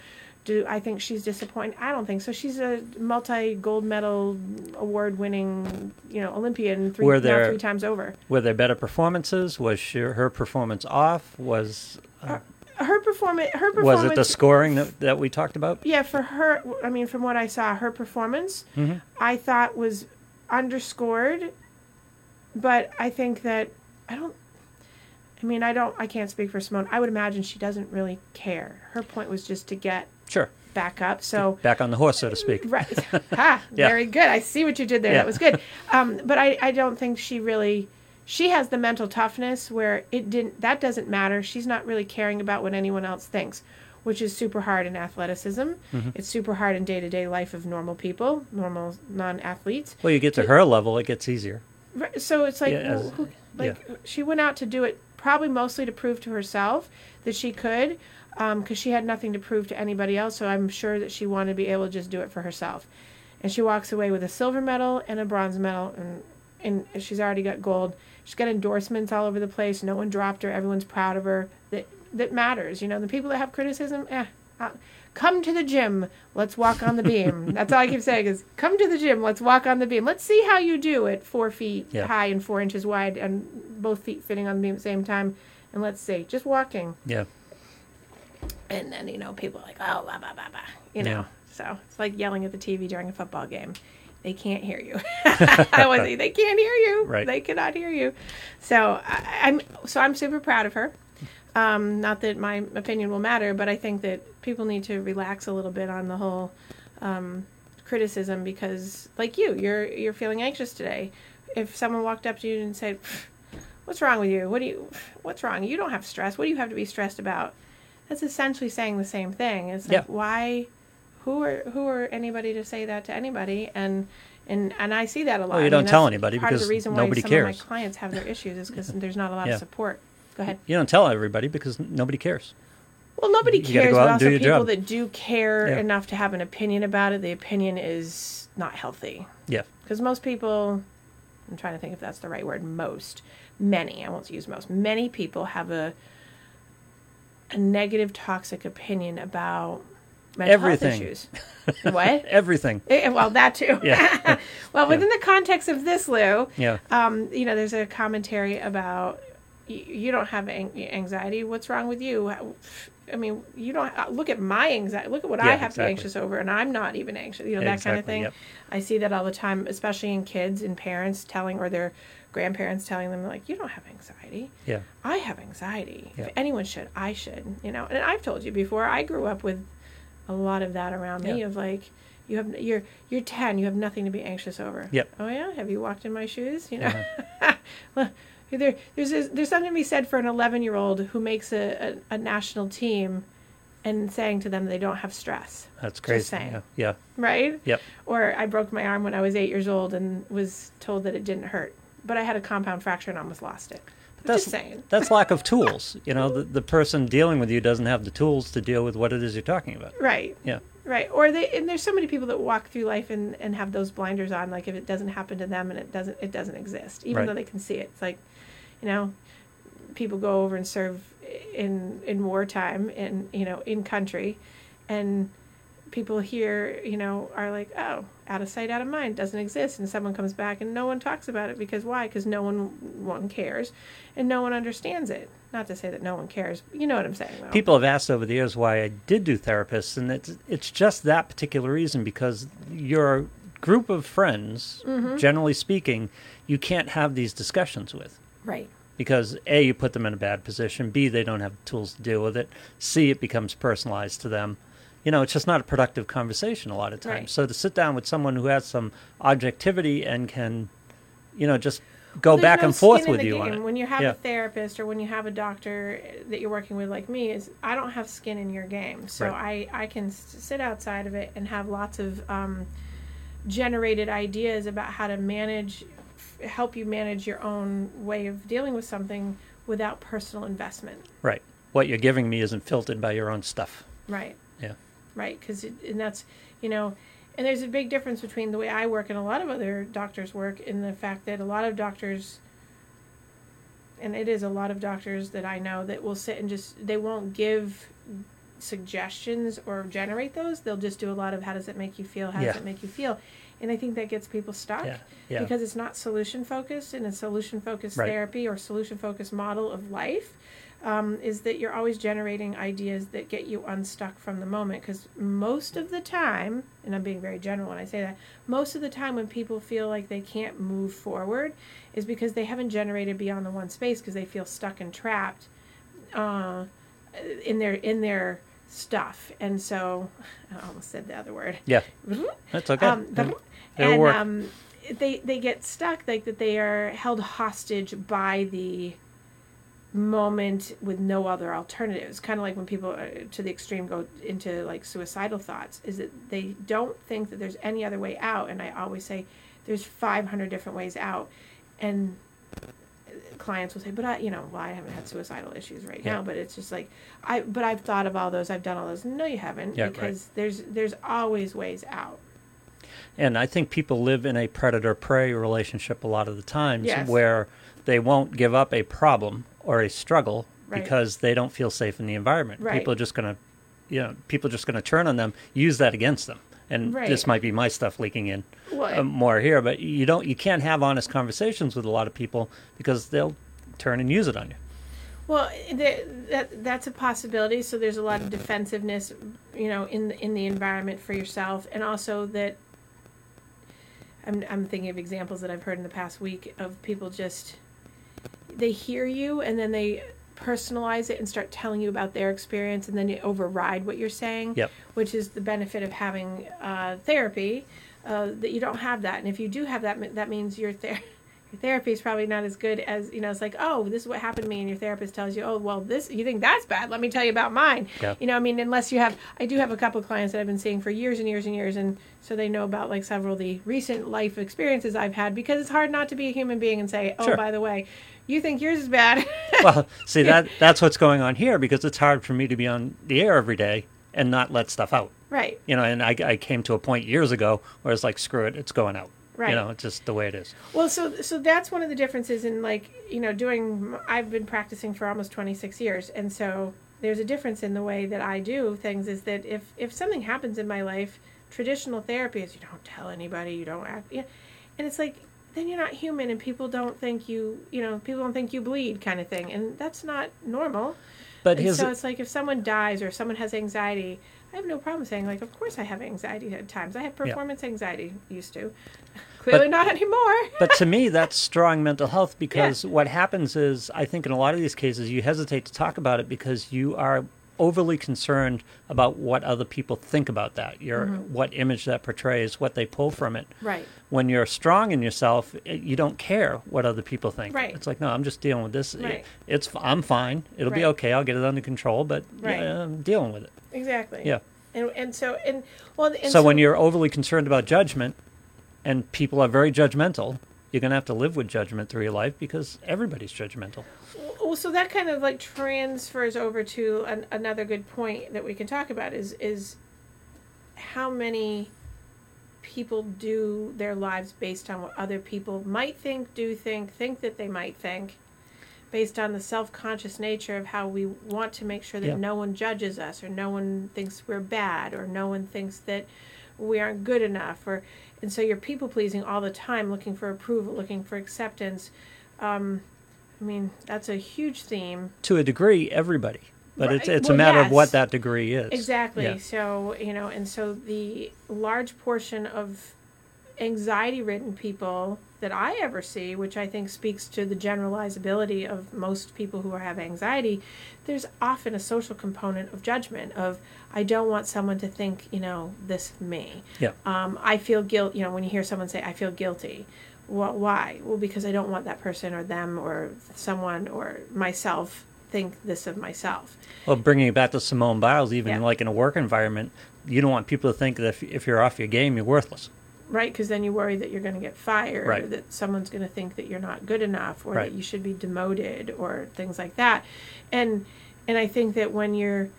Speaker 1: do I think she's disappointed? I don't think so. She's a multi gold medal award winning, you know, Olympian three
Speaker 2: Were there-
Speaker 1: three times over.
Speaker 2: were there better performances? Was she, her performance off? Was uh,
Speaker 1: Her performance, her performance was
Speaker 2: it the scoring that, that we talked about?
Speaker 1: yeah, for her. I mean, from what I saw, her performance,
Speaker 2: Mhm.
Speaker 1: I thought was underscored, but I think that I don't. I mean, I don't. I can't speak for Simone. I would imagine she doesn't really care. Her point was just to get
Speaker 2: Sure,
Speaker 1: back up. So
Speaker 2: back on the horse, so to speak. [laughs]
Speaker 1: right, [laughs] ha,
Speaker 2: Yeah.
Speaker 1: very good. I see what you did there.
Speaker 2: Yeah.
Speaker 1: That was good. Um, but I, I don't think she really. She has the mental toughness where it didn't. That doesn't matter. She's not really caring about what anyone else thinks, which is super hard in athleticism.
Speaker 2: Mm-hmm.
Speaker 1: It's super hard in day to day life of normal people, normal non athletes.
Speaker 2: Well, you get to her level, it gets easier.
Speaker 1: Right, So it's like,
Speaker 2: Yeah, as-
Speaker 1: well, who, like she went out to do it probably mostly to prove to herself that she could, because she had nothing to prove to anybody else. So I'm sure that she wanted to be able to just do it for herself. And she walks away with a silver medal and a bronze medal, and and she's already got gold. She's got endorsements all over the place. No one dropped her. Everyone's proud of her. That that matters. You know, the people that have criticism, eh. Uh, come to the gym. Let's walk on the beam. [laughs] That's all I keep saying is come to the gym. Let's walk on the beam. Let's see how you do it four feet
Speaker 2: Yeah.
Speaker 1: high and four inches wide and both feet fitting on the beam at the same time. And let's see, just walking.
Speaker 2: Yeah,
Speaker 1: And then, you know, people are like, oh, blah, blah, blah, blah. You know,
Speaker 2: Yeah.
Speaker 1: so it's like yelling at the TV during a football game. They can't hear you. [laughs] I was like, they can't hear you.
Speaker 2: Right.
Speaker 1: They cannot hear you. So I, I'm so I'm super proud of her. Um, not that my opinion will matter, but I think that people need to relax a little bit on the whole um, criticism because, like you, you're you're feeling anxious today. If someone walked up to you and said, "What's wrong with you? What do you? What's wrong? You don't have stress. What do you have to be stressed about?" That's essentially saying the same thing. It's like
Speaker 2: Yeah.
Speaker 1: why, who are who are anybody to say that to anybody? And and and I see that a lot.
Speaker 2: Well, you
Speaker 1: I
Speaker 2: don't
Speaker 1: mean,
Speaker 2: tell
Speaker 1: that's
Speaker 2: anybody
Speaker 1: part of the reason
Speaker 2: nobody
Speaker 1: why some
Speaker 2: cares.
Speaker 1: of my clients have their issues is because [laughs] there's not a lot
Speaker 2: Yeah.
Speaker 1: of support. Go ahead.
Speaker 2: you don't tell everybody because nobody cares.
Speaker 1: Well, nobody cares,
Speaker 2: go
Speaker 1: but also people
Speaker 2: job.
Speaker 1: that do care
Speaker 2: Yeah.
Speaker 1: enough to have an opinion about it, the opinion is not healthy.
Speaker 2: Yeah,
Speaker 1: Because most people, I'm trying to think if that's the right word, most, many, I won't use most, many people have a a negative, toxic opinion about mental
Speaker 2: Everything.
Speaker 1: health issues. what? [laughs]
Speaker 2: everything.
Speaker 1: Eh, Well, that too.
Speaker 2: Yeah. [laughs]
Speaker 1: well, within the context of this, Lou,
Speaker 2: Yeah,
Speaker 1: um, you know, there's a commentary about you, you don't have anxiety. What's wrong with you? I mean, you don't uh, look at my anxiety. Look at what I
Speaker 2: Yeah,
Speaker 1: have to be anxious over, and I'm not even anxious. You know that kind of thing.
Speaker 2: yep.
Speaker 1: I see that all the time, especially in kids and parents telling or their grandparents telling them like, "You don't have anxiety."
Speaker 2: yeah,
Speaker 1: I have anxiety.
Speaker 2: Yeah.
Speaker 1: If anyone should, I should. You know, and I've told you before. I grew up with a lot of that around me
Speaker 2: Yeah.
Speaker 1: of like, you have you're you're ten. You have nothing to be anxious over.
Speaker 2: Yep.
Speaker 1: Oh yeah. Have you walked in my shoes? You know. [laughs] well, there there's there's something to be said for an eleven year old who makes a, a, a national team. and saying to them they don't have stress,
Speaker 2: That's crazy.
Speaker 1: saying.
Speaker 2: Yeah. yeah.
Speaker 1: right?
Speaker 2: Yep.
Speaker 1: Or I broke my arm when I was eight years old and was told that it didn't hurt, but I had a compound fracture and almost lost it.
Speaker 2: That's
Speaker 1: just saying.
Speaker 2: that's lack of tools. You know, the the person dealing with you doesn't have the tools to deal with what it is you're talking about.
Speaker 1: Right.
Speaker 2: Yeah.
Speaker 1: Right. Or they and there's so many people that walk through life and, and have those blinders on, like if it doesn't happen to them and it doesn't it doesn't exist. Even
Speaker 2: Right.
Speaker 1: though they can see it. It's like, you know, people go over and serve in in wartime in you know, in country and people here, you know, are like, Oh, out of sight, out of mind, doesn't exist and someone comes back and no one talks about it because why? Because no one one cares and no one understands it. Not to say that no one cares. but You know what I'm saying though.
Speaker 2: People have asked over the years why I did do therapists, and it's it's just that particular reason because your group of friends,
Speaker 1: Mm-hmm.
Speaker 2: generally speaking, you can't have these discussions with.
Speaker 1: right.
Speaker 2: because a you put them in a bad position b they don't have the tools to deal with it c it becomes personalized to them you know it's just not a productive conversation a lot of times
Speaker 1: Right.
Speaker 2: so to sit down with someone who has some objectivity and can you know just go
Speaker 1: There's
Speaker 2: back
Speaker 1: no
Speaker 2: and forth with you on it
Speaker 1: When you have
Speaker 2: Yeah.
Speaker 1: a therapist or when you have a doctor that you're working with, like me, is I don't have skin in your game, so
Speaker 2: Right.
Speaker 1: I I can sit outside of it and have lots of um, generated ideas about how to manage, f- help you manage your own way of dealing with something without personal investment.
Speaker 2: right what you're giving me isn't filtered by your own stuff
Speaker 1: Right. Right because and that's you know and there's a big difference between the way i work and a lot of other doctors work in the fact that a lot of doctors and it is a lot of doctors that i know that will sit and just they won't give suggestions or generate those. They'll just do a lot of how does it make you feel? How
Speaker 2: Yeah.
Speaker 1: does it make you feel? And i think that gets people stuck
Speaker 2: yeah yeah.
Speaker 1: because it's not solution focused and a solution focused
Speaker 2: Right.
Speaker 1: therapy or solution focused model of life um, is that you're always generating ideas that get you unstuck from the moment because most of the time and i'm being very general when i say that most of the time when people feel like they can't move forward is because they haven't generated beyond the one space because they feel stuck and trapped uh, in their in their stuff and so [laughs] i almost said the other word
Speaker 2: yeah [laughs] that's okay
Speaker 1: um, the- [laughs] and
Speaker 2: work.
Speaker 1: um, they they get stuck like that. They are held hostage by the moment with no other alternatives. Kind of like when people uh, to the extreme go into like suicidal thoughts. Is that they don't think that there's any other way out. And I always say there's 500 different ways out, and clients will say, "But I, you know, well, I haven't had suicidal issues right
Speaker 2: Yeah.
Speaker 1: now." But it's just like I, but I've thought of all those. I've done all those. No, you haven't,
Speaker 2: Yeah, right.
Speaker 1: because there's there's always ways out.
Speaker 2: And I think people live in a predator prey relationship a lot of the times
Speaker 1: Yes.
Speaker 2: where they won't give up a problem or a struggle
Speaker 1: Right.
Speaker 2: because they don't feel safe in the environment.
Speaker 1: Right.
Speaker 2: People are just going to, you know, people are just going to turn on them, use that against them. And
Speaker 1: Right.
Speaker 2: this might be my stuff leaking in
Speaker 1: Well,
Speaker 2: uh, more here, but you don't, you can't have honest conversations with a lot of people because they'll turn and use it on you.
Speaker 1: Well, the, that that's a possibility. So there's a lot of defensiveness, you know, in the, in the environment for yourself, and also that I'm I'm thinking of examples that I've heard in the past week of people just they hear you and then they personalize it and start telling you about their experience and then you override what you're saying
Speaker 2: Yep.
Speaker 1: which is the benefit of having uh, therapy uh, that you don't have that and if you do have that that means your ther- [laughs] your therapy is probably not as good as you know it's like oh this is what happened to me and your therapist tells you oh well this you think that's bad let me tell you about mine
Speaker 2: Yeah.
Speaker 1: you know i mean unless you have i do have a couple of clients that i've been seeing for years and years and years and so they know about like several of the recent life experiences i've had because it's hard not to be a human being and say oh
Speaker 2: Sure.
Speaker 1: by the way you think yours is bad [laughs]
Speaker 2: well, see that [laughs] that's what's going on here because it's hard for me to be on the air every day and not let stuff out.
Speaker 1: right
Speaker 2: You know, and I, I came to a point years ago where it's like, screw it, it's going out.
Speaker 1: Right.
Speaker 2: You know, it's just the way it is.
Speaker 1: Well, so so that's one of the differences in like you know doing. I've been practicing for almost twenty six years, and so there's a difference in the way that I do things. Is that if if something happens in my life, traditional therapy is you don't tell anybody, you don't act, yeah, and it's like then you're not human, and people don't think you you know people don't think you bleed kind of thing, and that's not normal.
Speaker 2: But here's
Speaker 1: so it's like if someone dies or someone has anxiety, I have no problem saying like, of course I have anxiety at times. I have performance anxiety used to. Clearly not anymore. [laughs]
Speaker 2: but to me, that's strong mental health because what happens is, I think in a lot of these cases, you hesitate to talk about it because you are overly concerned about what other people think about that. Your mm-hmm. what image that portrays, what they pull from it.
Speaker 1: Right.
Speaker 2: When you're strong in yourself, i- you don't care what other people think.
Speaker 1: Right.
Speaker 2: It's like, no, I'm just dealing with this.
Speaker 1: Right.
Speaker 2: It's I'm fine. It'll be okay. I'll get it under control. But
Speaker 1: Right.
Speaker 2: yeah, I'm dealing with it.
Speaker 1: Exactly.
Speaker 2: Yeah.
Speaker 1: And and so and well and
Speaker 2: so, when you're overly concerned about judgment, and people are very judgmental, you're going to have to live with judgment through your life because everybody's judgmental.
Speaker 1: well, so that kind of like transfers over to an, another good point that we can talk about is is how many people do their lives based on what other people might think, do think, think that they might think, based on the self-conscious nature of how we want to make sure that
Speaker 2: Yeah.
Speaker 1: no one judges us or no one thinks we're bad or no one thinks that we aren't good enough or and so you're people pleasing all the time looking for approval looking for acceptance um, i mean that's a huge theme
Speaker 2: To a degree, everybody. But it's
Speaker 1: Right.
Speaker 2: it's a
Speaker 1: Well,
Speaker 2: matter of what that degree is.
Speaker 1: exactly
Speaker 2: Yeah.
Speaker 1: so you know and so the large portion of anxiety ridden people that i ever see which i think speaks to the generalizability of most people who have anxiety there's often a social component of judgment of i don't want someone to think you know this of me
Speaker 2: Yeah.
Speaker 1: um, I feel guilt. You know, when you hear someone say, "I feel guilty," well, why? Well, because I don't want that person or them or someone or myself think this of myself.
Speaker 2: Well, bringing it back to Simone Biles, even
Speaker 1: Yeah.
Speaker 2: like in a work environment, you don't want people to think that if, if you're off your game, you're worthless.
Speaker 1: Right, because then you worry that you're going to get fired, or that someone's going to think that you're not good enough, or
Speaker 2: Right.
Speaker 1: that you should be demoted, or things like that. And and I think that when you're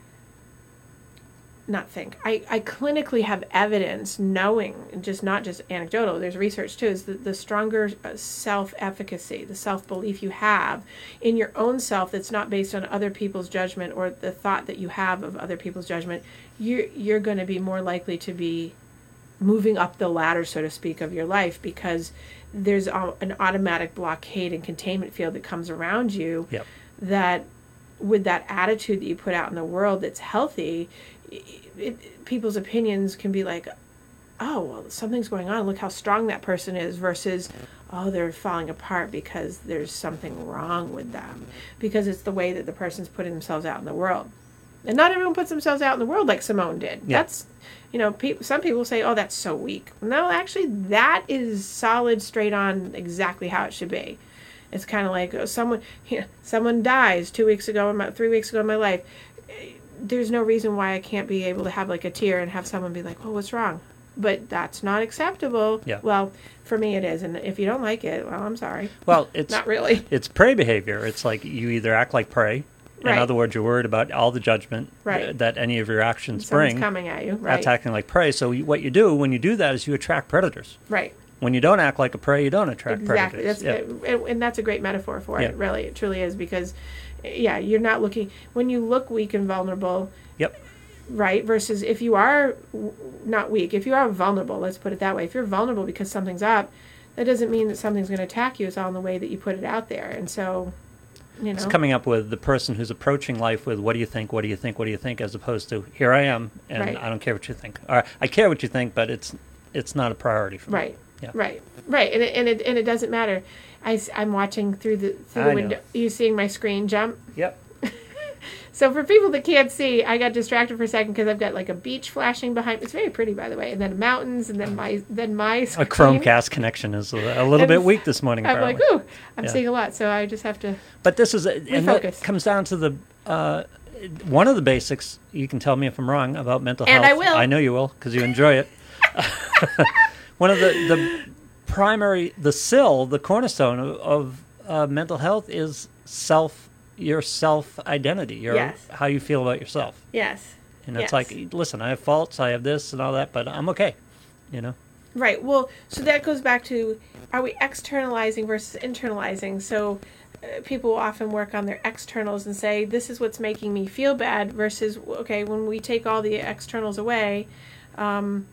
Speaker 1: not think I, I clinically have evidence knowing just not just anecdotal there's research too is that the stronger uh, self-efficacy the self-belief you have in your own self that's not based on other people's judgment or the thought that you have of other people's judgment you're you're going to be more likely to be moving up the ladder, so to speak, of your life because there's a, an automatic blockade and containment field that comes around you
Speaker 2: Yep.
Speaker 1: that with that attitude that you put out in the world that's healthy it, it, people's opinions can be like oh well something's going on look how strong that person is versus oh they're falling apart because there's something wrong with them because it's the way that the person's putting themselves out in the world and not everyone puts themselves out in the world like simone did
Speaker 2: Yeah.
Speaker 1: that's you know pe- some people say oh that's so weak. No actually that is solid straight on exactly how it should be. It's kind of like oh, someone [laughs] you know, someone dies two weeks ago my three weeks ago in my life. There's no reason why i can't be able to have like a tear and have someone be like oh what's wrong? But that's not acceptable.
Speaker 2: Yeah.
Speaker 1: well for me it is. And if you don't like it well i'm sorry.
Speaker 2: Well, it's [laughs]
Speaker 1: not really.
Speaker 2: it's prey behavior. It's like you either act like prey.
Speaker 1: Right.
Speaker 2: In other words, you're worried about all the judgment
Speaker 1: Right.
Speaker 2: th- that any of your actions
Speaker 1: someone's
Speaker 2: bring.
Speaker 1: coming at you right
Speaker 2: That's acting like prey. So what you do when you do that is you attract predators.
Speaker 1: right
Speaker 2: When you don't act like a prey, you don't attract
Speaker 1: exactly
Speaker 2: predators.
Speaker 1: that's
Speaker 2: Yeah.
Speaker 1: and, that's a great metaphor for
Speaker 2: Yeah.
Speaker 1: it really it truly is because yeah you're not looking when you look weak and vulnerable
Speaker 2: Yep.
Speaker 1: right versus if you are w- not weak if you are vulnerable let's put it that way if you're vulnerable because something's up that doesn't mean that something's going to attack you it's all in the way that you put it out there and so you know
Speaker 2: It's coming up with the person who's approaching life with what do you think, what do you think, what do you think, as opposed to here I am and
Speaker 1: Right.
Speaker 2: I don't care what you think. Or I care what you think, but it's it's not a priority for me.
Speaker 1: right
Speaker 2: Yeah.
Speaker 1: right right and it, and it and it doesn't matter I, am watching through the through the
Speaker 2: I know.
Speaker 1: window you seeing my screen jump
Speaker 2: Yep.
Speaker 1: So for people that can't see, I got distracted for a second because I've got like a beach flashing behind. It's very pretty, by the way, and then mountains, and then my then my
Speaker 2: A
Speaker 1: screen.
Speaker 2: Chromecast connection is a, a little bit weak this morning.
Speaker 1: I'm like, ooh, I'm
Speaker 2: Yeah.
Speaker 1: seeing a lot, so I just have to.
Speaker 2: But this is, a, and that comes down to the uh, one of the basics. You can tell me if I'm wrong about mental
Speaker 1: And
Speaker 2: health.
Speaker 1: I will.
Speaker 2: I know you will because you enjoy it. [laughs] one of the the primary, the sill, the cornerstone of, of uh, mental health is self, your self identity, your
Speaker 1: Yes.
Speaker 2: how you feel about yourself.
Speaker 1: Yes.
Speaker 2: And it's
Speaker 1: Yes.
Speaker 2: like, listen, I have faults, I have this and all that, but I'm okay. You know.
Speaker 1: Right. Well, so that goes back to are we externalizing versus internalizing? So uh, people often work on their externals and say this is what's making me feel bad versus okay when we take all the externals away um,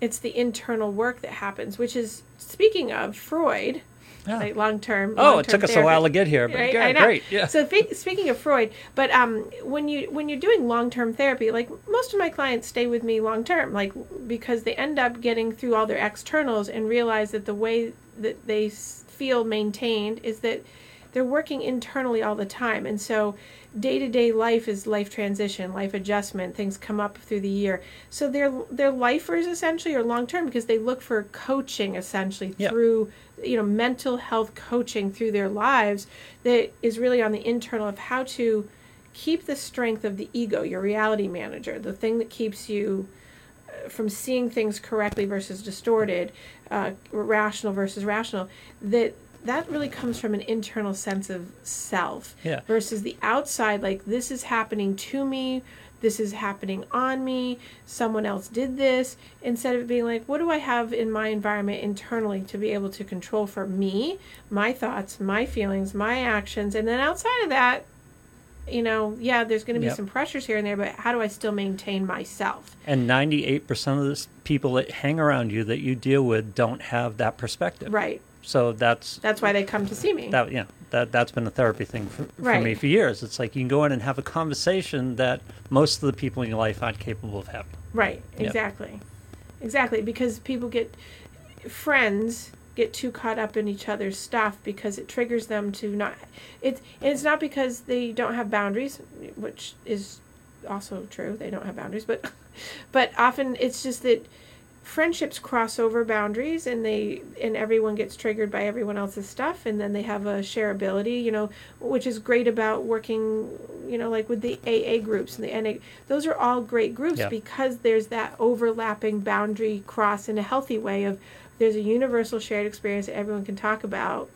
Speaker 1: it's the internal work that happens which is speaking of freud
Speaker 2: Yeah.
Speaker 1: like long term
Speaker 2: oh, it took us a while to get here, but
Speaker 1: Right,
Speaker 2: yeah, great. Yeah.
Speaker 1: So fe- speaking of Freud, but um, when you when you're doing long term therapy, like most of my clients stay with me long term, like because they end up getting through all their externals and realize that the way that they feel maintained is that they're working internally all the time and so day-to-day life is life transition life adjustment things come up through the year so they're they're lifers essentially or long term because they look for coaching essentially
Speaker 2: Yeah.
Speaker 1: through you know mental health coaching through their lives that is really on the internal of how to keep the strength of the ego your reality manager the thing that keeps you uh, from seeing things correctly versus distorted, uh, rational versus rational, that that really comes from an internal sense of self
Speaker 2: Yeah.
Speaker 1: versus the outside like this is happening to me this is happening on me someone else did this instead of being like what do i have in my environment internally to be able to control for me my thoughts my feelings my actions and then outside of that you know yeah there's going to be
Speaker 2: Yep.
Speaker 1: some pressures here and there but how do i still maintain myself
Speaker 2: And 98% of the people that hang around you that you deal with don't have that perspective.
Speaker 1: right
Speaker 2: So that's
Speaker 1: that's why they come to see me
Speaker 2: that yeah that that's been a therapy thing for, for me for years. It's like you can go in and have a conversation that most of the people in your life aren't capable of having.
Speaker 1: Right,
Speaker 2: Yep.
Speaker 1: exactly. Exactly, because people get friends get too caught up in each other's stuff because it triggers them to not it's and it's not because they don't have boundaries, which is also true. They don't have boundaries, but [laughs] but often it's just that friendships cross over boundaries and they and everyone gets triggered by everyone else's stuff and then they have a shareability you know which is great about working you know like with the aa groups and the na those are all great groups
Speaker 2: Yeah.
Speaker 1: because there's that overlapping boundary cross in a healthy way of there's a universal shared experience that everyone can talk about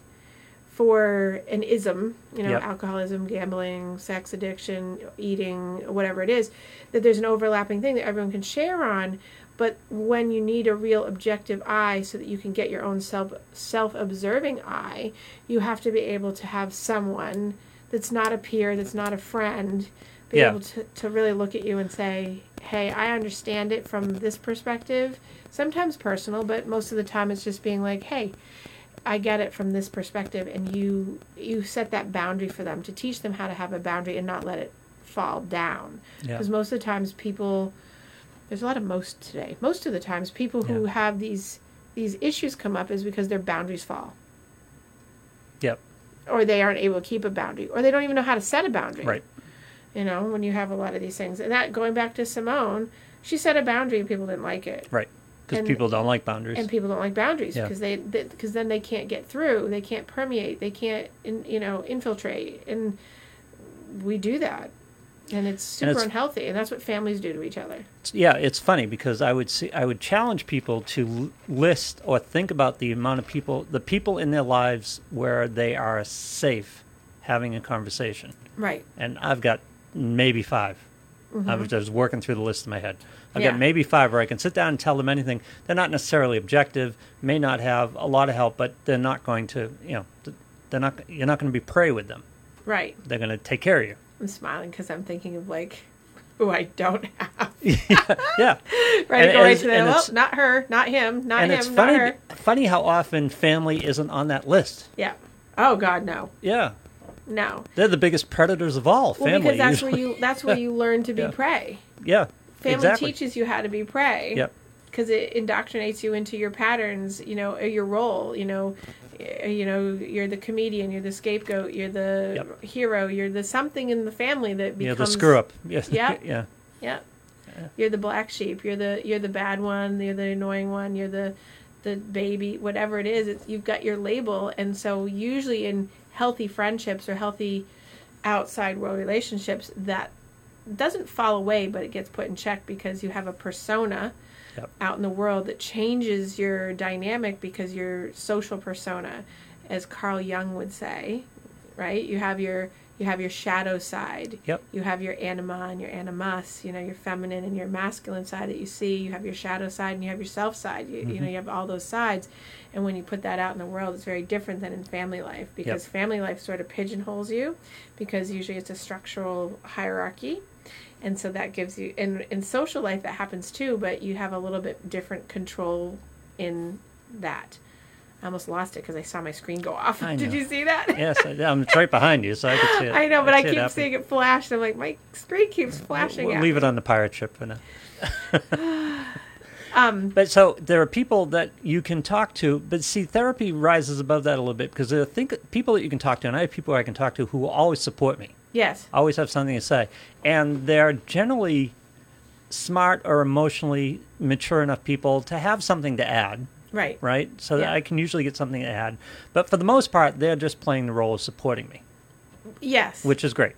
Speaker 1: for an ism, you know,
Speaker 2: Yep.
Speaker 1: alcoholism, gambling, sex addiction, eating, whatever it is, that there's an overlapping thing that everyone can share on. But when you need a real objective eye so that you can get your own self self observing eye, you have to be able to have someone that's not a peer, that's not a friend, be
Speaker 2: Yeah.
Speaker 1: able to, to really look at you and say, Hey, I understand it from this perspective. Sometimes personal, but most of the time it's just being like, Hey, I get it from this perspective and you you set that boundary for them to teach them how to have a boundary and not let it fall down.
Speaker 2: Yeah.
Speaker 1: Because most of the times people there's a lot of most today. Most of the times people who
Speaker 2: Yeah.
Speaker 1: have these these issues come up is because their boundaries fall.
Speaker 2: Yep.
Speaker 1: Or they aren't able to keep a boundary. Or they don't even know how to set a boundary.
Speaker 2: Right.
Speaker 1: You know, when you have a lot of these things. And that going back to Simone, she set a boundary and people didn't like it.
Speaker 2: Right. Because people don't like boundaries.
Speaker 1: and people don't like boundaries
Speaker 2: Yeah.
Speaker 1: because they because then they can't get through they can't permeate they can't in, you know infiltrate and we do that and it's super
Speaker 2: it's-
Speaker 1: unhealthy and that's what families do to each other
Speaker 2: yeah, it's funny because I would see I would challenge people to list or think about the amount of people, the people in their lives where they are safe having a conversation.
Speaker 1: right
Speaker 2: And I've got maybe 5 I was mm-hmm. just working through the list in my head. I've
Speaker 1: Yeah.
Speaker 2: got maybe five where I can sit down and tell them anything. They're not necessarily objective, may not have a lot of help, but they're not going to, you know, they're not. You're not going to be prey with them.
Speaker 1: right
Speaker 2: They're going to take care of you.
Speaker 1: I'm smiling because i'm thinking of like who i don't have [laughs]
Speaker 2: Yeah. [laughs]
Speaker 1: right
Speaker 2: And-
Speaker 1: go right to them well not her not him not
Speaker 2: and
Speaker 1: him
Speaker 2: it's
Speaker 1: not
Speaker 2: funny,
Speaker 1: her
Speaker 2: funny how often family isn't on that list.
Speaker 1: yeah oh god no
Speaker 2: Yeah,
Speaker 1: no
Speaker 2: they're the biggest predators of all.
Speaker 1: well
Speaker 2: family
Speaker 1: because that's
Speaker 2: usually.
Speaker 1: where you that's where you [laughs] learn to be
Speaker 2: Yeah.
Speaker 1: prey
Speaker 2: yeah,
Speaker 1: family
Speaker 2: exactly.
Speaker 1: teaches you how to be prey
Speaker 2: Yep.
Speaker 1: because it indoctrinates you into your patterns you know or your role you know Eh, you know you're the comedian you're the scapegoat you're the
Speaker 2: Yep.
Speaker 1: hero you're the something in the family that
Speaker 2: Yeah,
Speaker 1: becomes
Speaker 2: the screw up. [laughs] Yeah,
Speaker 1: Yeah.
Speaker 2: yeah,
Speaker 1: yeah. You're the black sheep. You're the you're the bad one. You're the annoying one. You're the the baby whatever it is. It's, you've got your label. And so usually in healthy friendships or healthy outside world relationships that doesn't fall away but it gets put in check because you have a persona
Speaker 2: Yep.
Speaker 1: out in the world that changes your dynamic because your social persona as Carl Jung would say right? You have your you have your shadow side.
Speaker 2: Yep.
Speaker 1: you have your anima and your animus you know your feminine and your masculine side that you see. You have your shadow side and you have your self side. You, you know mm-hmm. you have all those sides. And when you put that out in the world it's very different than in family life because family life sort of pigeonholes you because usually it's a structural hierarchy and so that gives you in in social life that happens too but you have a little bit different control in that i almost lost it because i saw my screen go off [laughs] did you see that
Speaker 2: yes, I, I'm it's right behind you, so I could see it. [laughs]
Speaker 1: I know, but I
Speaker 2: it
Speaker 1: keep
Speaker 2: happen.
Speaker 1: seeing it flash. And I'm like, my screen keeps flashing.
Speaker 2: We'll
Speaker 1: at
Speaker 2: leave
Speaker 1: me.
Speaker 2: it on the pirate ship for now. [sighs] [laughs]
Speaker 1: Um,
Speaker 2: But so there are people that you can talk to, but see, therapy rises above that a little bit because there are think people that you can talk to, and I have people I can talk to who will always support me,
Speaker 1: yes.
Speaker 2: always have something to say, and they're generally smart or emotionally mature enough people to have something to add,
Speaker 1: Right.
Speaker 2: right? So that I can usually get something to add. But for the most part, they're just playing the role of supporting me,
Speaker 1: Yes.
Speaker 2: which is great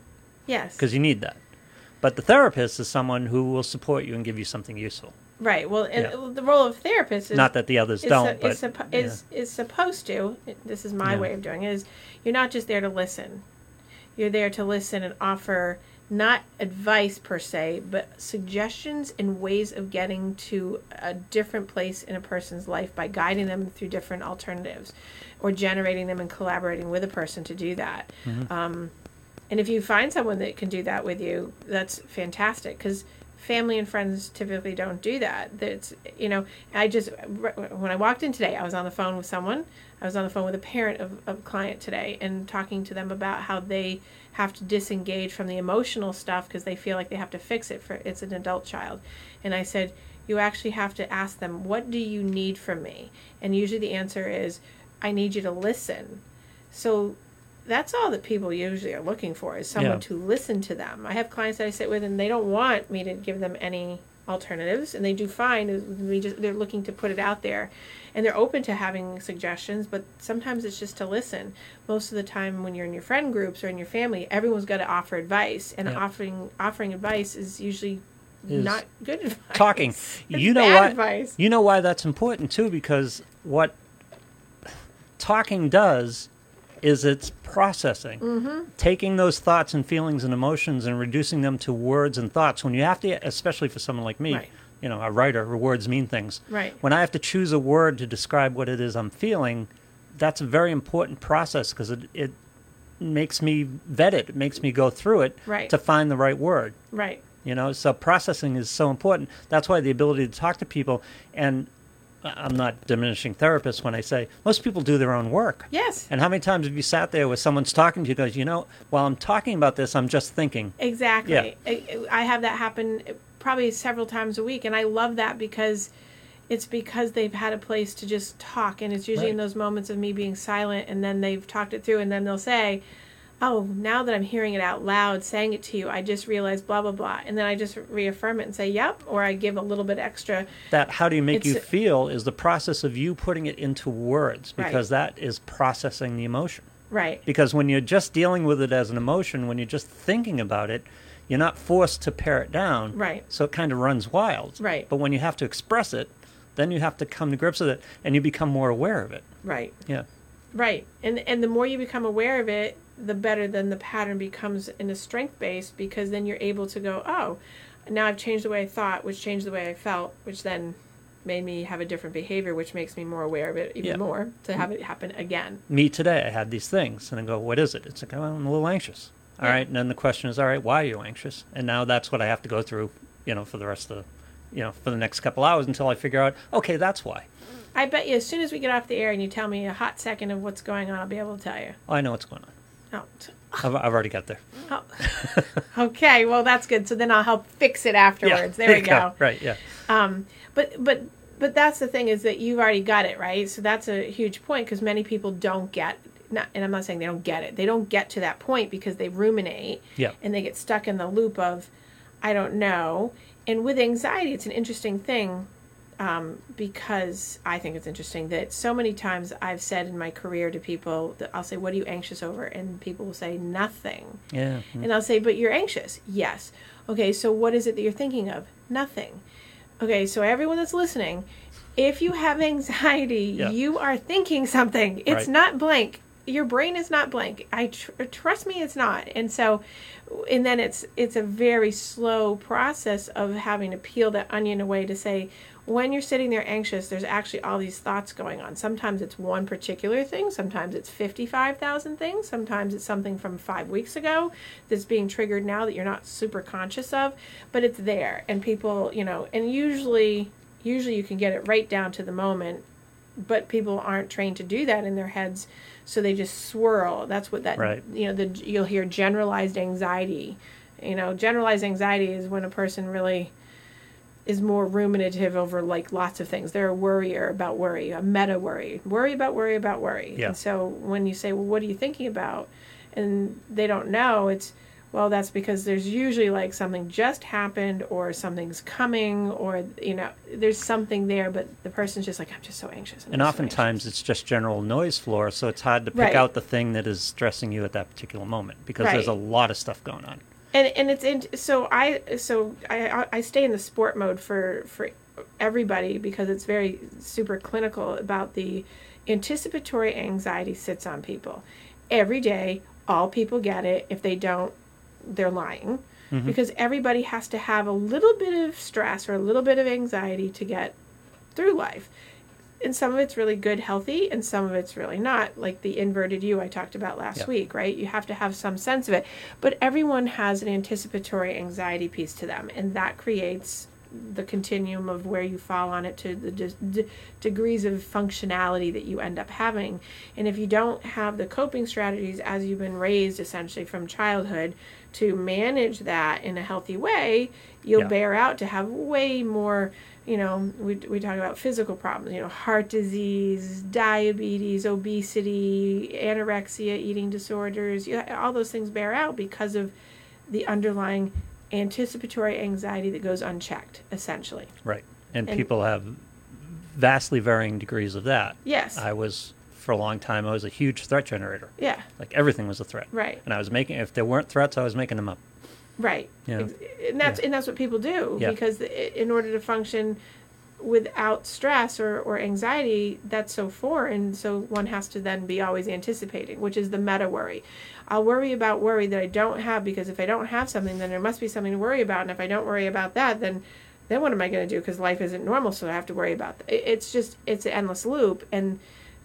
Speaker 1: yes.
Speaker 2: because you need that. But the therapist is someone who will support you and give you something useful.
Speaker 1: Right. Well, and
Speaker 2: Yeah.
Speaker 1: the role of therapist is
Speaker 2: Not that the others
Speaker 1: is,
Speaker 2: don't, but
Speaker 1: is, suppo-
Speaker 2: yeah.
Speaker 1: is is supposed to. This is my
Speaker 2: Yeah.
Speaker 1: way of doing it. Is you're not just there to listen. You're there to listen and offer not advice per se, but suggestions and ways of getting to a different place in a person's life by guiding them through different alternatives, or generating them and collaborating with a person to do that.
Speaker 2: Mm-hmm.
Speaker 1: Um, and if you find someone that can do that with you, that's fantastic because family and friends typically don't do that. That's you know, I just when I walked in today, I was on the phone with someone. I was on the phone with a parent of, of a client today and talking to them about how they have to disengage from the emotional stuff because they feel like they have to fix it for it's an adult child. And I said, you actually have to ask them, what do you need from me? And usually the answer is, I need you to listen. So that's all that people usually are looking for is someone
Speaker 2: Yeah.
Speaker 1: to listen to them. I have clients that I sit with and they don't want me to give them any alternatives and they do fine we just they're looking to put it out there and they're open to having suggestions but sometimes it's just to listen most of the time when you're in your friend groups or in your family everyone's got to offer advice and
Speaker 2: Yeah.
Speaker 1: offering offering advice is usually
Speaker 2: Is
Speaker 1: not good advice
Speaker 2: talking. [laughs]
Speaker 1: It's
Speaker 2: you know why?
Speaker 1: advice
Speaker 2: You know why that's important too, because what talking does is it's processing,
Speaker 1: Mm-hmm.
Speaker 2: taking those thoughts and feelings and emotions and reducing them to words and thoughts. When you have to, especially for someone like me,
Speaker 1: Right.
Speaker 2: you know, a writer, where words mean things.
Speaker 1: Right.
Speaker 2: When I have to choose a word to describe what it is I'm feeling, that's a very important process because it, it makes me vet it. It makes me go through it
Speaker 1: Right.
Speaker 2: to find the right word
Speaker 1: right
Speaker 2: you know so processing is so important that's why the ability to talk to people and i'm not diminishing therapists when i say most people do their own work
Speaker 1: yes
Speaker 2: and how many times have you sat there with someone's talking to you goes you know while i'm talking about this i'm just thinking
Speaker 1: Exactly.
Speaker 2: Yeah.
Speaker 1: I, I have that happen probably several times a week, and I love that because it's because they've had a place to just talk, and it's usually in those moments of me being silent, and then they've talked it through, and then they'll say, "Oh, now that I'm hearing it out loud, saying it to you, I just realized blah blah blah," and then I just reaffirm it and say, "Yep," or I give a little bit extra.
Speaker 2: that how do you make you feel is the process of you putting it into words
Speaker 1: Right.
Speaker 2: because that is processing the emotion
Speaker 1: Right.
Speaker 2: because when you're just dealing with it as an emotion when you're just thinking about it you're not forced to pare it down
Speaker 1: Right.
Speaker 2: so it kind of runs wild
Speaker 1: Right.
Speaker 2: but when you have to express it then you have to come to grips with it and you become more aware of it
Speaker 1: Right.
Speaker 2: yeah
Speaker 1: Right. And and the more you become aware of it, the better then the pattern becomes in a strength base because then you're able to go, oh, now I've changed the way I thought, which changed the way I felt, which then made me have a different behavior, which makes me more aware of it even
Speaker 2: Yeah.
Speaker 1: more to mm-hmm. have it happen again.
Speaker 2: me today i had these things and i go what is it it's like oh, i'm a little anxious All
Speaker 1: Yeah.
Speaker 2: right, and then the question is all right why are you anxious and now that's what i have to go through you know for the rest of the you know for the next couple hours until i figure out okay that's why
Speaker 1: I bet you as soon as we get off the air and you tell me a hot second of what's going on, I'll be able to tell you.
Speaker 2: oh, i know what's going on
Speaker 1: Oh,
Speaker 2: I've, I've already got there
Speaker 1: oh. okay, well that's good. So then I'll help fix it afterwards. there we [laughs]
Speaker 2: you
Speaker 1: go.
Speaker 2: right yeah
Speaker 1: Um, but but but that's the thing is that you've already got it right. So that's a huge point because many people don't get. Not, and I'm not saying they don't get it. They don't get to that point because they ruminate
Speaker 2: yeah
Speaker 1: and they get stuck in the loop of, I don't know. And with anxiety, it's an interesting thing um, because I think it's interesting that so many times I've said in my career to people that I'll say, "What are you anxious over?" and people will say nothing.
Speaker 2: yeah
Speaker 1: And I'll say, but you're anxious. Yes. Okay, so what is it that you're thinking of? Nothing. Okay, so everyone that's listening, if you have [laughs] anxiety,
Speaker 2: Yeah.
Speaker 1: you are thinking something. It's
Speaker 2: Right.
Speaker 1: not blank. Your brain is not blank. I tr- trust me, it's not. And so, and then it's it's a very slow process of having to peel that onion away to say, when you're sitting there anxious, there's actually all these thoughts going on. Sometimes it's one particular thing, sometimes it's 55,000 things, sometimes it's something from five weeks ago that's being triggered now that you're not super conscious of, but it's there. And people, you know, and usually, usually you can get it right down to the moment, but people aren't trained to do that in their heads. So they just swirl. That's what that,
Speaker 2: Right.
Speaker 1: you know, the, you'll hear generalized anxiety. You know, generalized anxiety is when a person really is more ruminative over like lots of things. They're a worrier about worry, a meta worry, worry about worry about worry.
Speaker 2: Yeah.
Speaker 1: And so when you say, well, what are you thinking about? And they don't know, it's, well, that's because there's usually like something just happened or something's coming or, you know, there's something there, but the person's just like, I'm just so anxious. I'm
Speaker 2: And
Speaker 1: just so
Speaker 2: oftentimes
Speaker 1: anxious."
Speaker 2: it's just general noise floor, so it's hard to pick
Speaker 1: Right.
Speaker 2: out the thing that is stressing you at that particular moment because there's a lot of stuff going on.
Speaker 1: And and it's in, so I so I I- I stay in the sport mode for for everybody because it's very super clinical about the anticipatory anxiety sits on people every day. All people get it. If they don't, they're lying mm-hmm. because everybody has to have a little bit of stress or a little bit of anxiety to get through life. And some of it's really good, healthy, and some of it's really not, like the inverted U I talked about last
Speaker 2: Yeah.
Speaker 1: week, right? You have to have some sense of it. But everyone has an anticipatory anxiety piece to them, and that creates the continuum of where you fall on it to the de- de- degrees of functionality that you end up having. And if you don't have the coping strategies as you've been raised essentially from childhood to manage that in a healthy way, you'll
Speaker 2: Yeah.
Speaker 1: bear out to have way more you know, we, we talk about physical problems, you know, heart disease, diabetes, obesity, anorexia, eating disorders, you, all those things bear out because of the underlying anticipatory anxiety that goes unchecked, essentially.
Speaker 2: Right. And,
Speaker 1: And-
Speaker 2: people have vastly varying degrees of that.
Speaker 1: Yes.
Speaker 2: I was, for a long time, I was a huge threat generator.
Speaker 1: yeah,
Speaker 2: Like everything was a threat.
Speaker 1: right,
Speaker 2: And I was making, if there weren't threats, I was making them up.
Speaker 1: Right.
Speaker 2: Yeah.
Speaker 1: And that's and that's what people do
Speaker 2: Yeah.
Speaker 1: because in order to function without stress or, or anxiety, that's so foreign. So one has to then be always anticipating, which is the meta worry. I'll worry about worry that I don't have because if I don't have something, then there must be something to worry about. And if I don't worry about that, then then what am I going to do? Because life isn't normal, so I have to worry about that. It's just it's an endless loop, and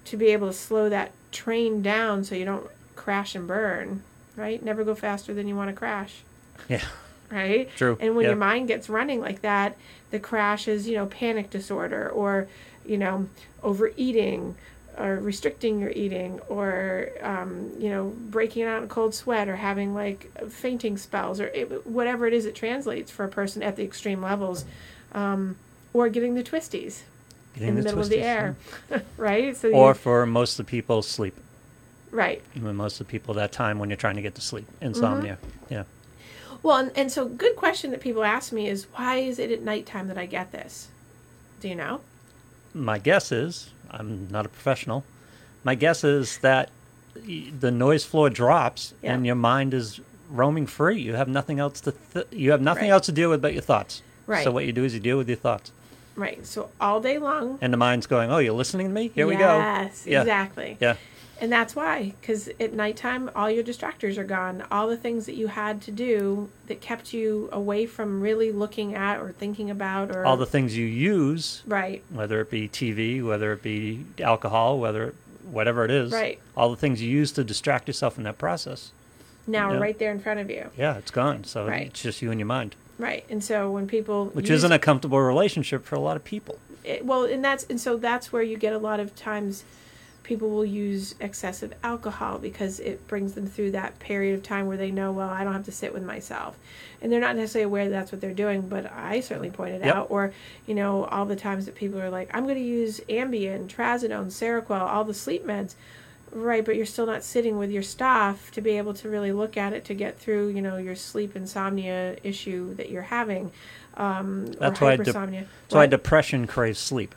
Speaker 1: to be able to slow that train down so you don't crash and burn, right? Never go faster than you want to crash [laughs]
Speaker 2: Yeah.
Speaker 1: right?
Speaker 2: True,
Speaker 1: And when
Speaker 2: yeah.
Speaker 1: your mind gets running like that, the crash is, you know, panic disorder or, you know, overeating or restricting your eating or, um, you know, breaking out in a cold sweat or having like fainting spells or it, whatever it is it translates for a person at the extreme levels. Um, or getting the twisties
Speaker 2: Getting
Speaker 1: in the, middle of the air, [laughs] right? So
Speaker 2: yeah.
Speaker 1: you-
Speaker 2: Or for most of the people, sleep.
Speaker 1: right.
Speaker 2: Most of the people that time when you're trying to get to sleep, insomnia.
Speaker 1: Mm-hmm.
Speaker 2: Yeah.
Speaker 1: Well, and, and so good question that people ask me is why is it at nighttime that I get this? Do you know?
Speaker 2: My guess is, I'm not a professional, my guess is that the noise floor drops
Speaker 1: Yeah.
Speaker 2: and your mind is roaming free. You have nothing else to th- you have nothing
Speaker 1: Right.
Speaker 2: else to deal with but your thoughts.
Speaker 1: Right.
Speaker 2: So what you do is you deal with your thoughts.
Speaker 1: Right. So all day long.
Speaker 2: And the mind's going, "Oh, you're listening to me? Here we go."
Speaker 1: Yes,
Speaker 2: Yeah.
Speaker 1: exactly.
Speaker 2: Yeah.
Speaker 1: And that's why, because at nighttime, all your distractors are gone. All the things that you had to do that kept you away from really looking at or thinking about or
Speaker 2: All the things you use,
Speaker 1: right,
Speaker 2: whether it be TV, whether it be alcohol, whether it, whatever it is,
Speaker 1: Right.
Speaker 2: all the things you use to distract yourself in that process.
Speaker 1: now right there in front of you.
Speaker 2: Yeah, it's gone. So
Speaker 1: Right.
Speaker 2: it's just you and your mind,
Speaker 1: Right. And so when people
Speaker 2: which
Speaker 1: use
Speaker 2: isn't a comfortable relationship for a lot of people.
Speaker 1: it, well and that's and so that's where you get a lot of times people will use excessive alcohol because it brings them through that period of time where they know well i don't have to sit with myself and they're not necessarily aware that that's what they're doing but i certainly pointed
Speaker 2: Yep.
Speaker 1: out or you know all the times that people are like i'm going to use ambien trazodone seroquel all the sleep meds right but you're still not sitting with your stuff to be able to really look at it to get through you know your sleep insomnia issue that you're having um,
Speaker 2: That's
Speaker 1: or
Speaker 2: why de- That's why depression craves sleep.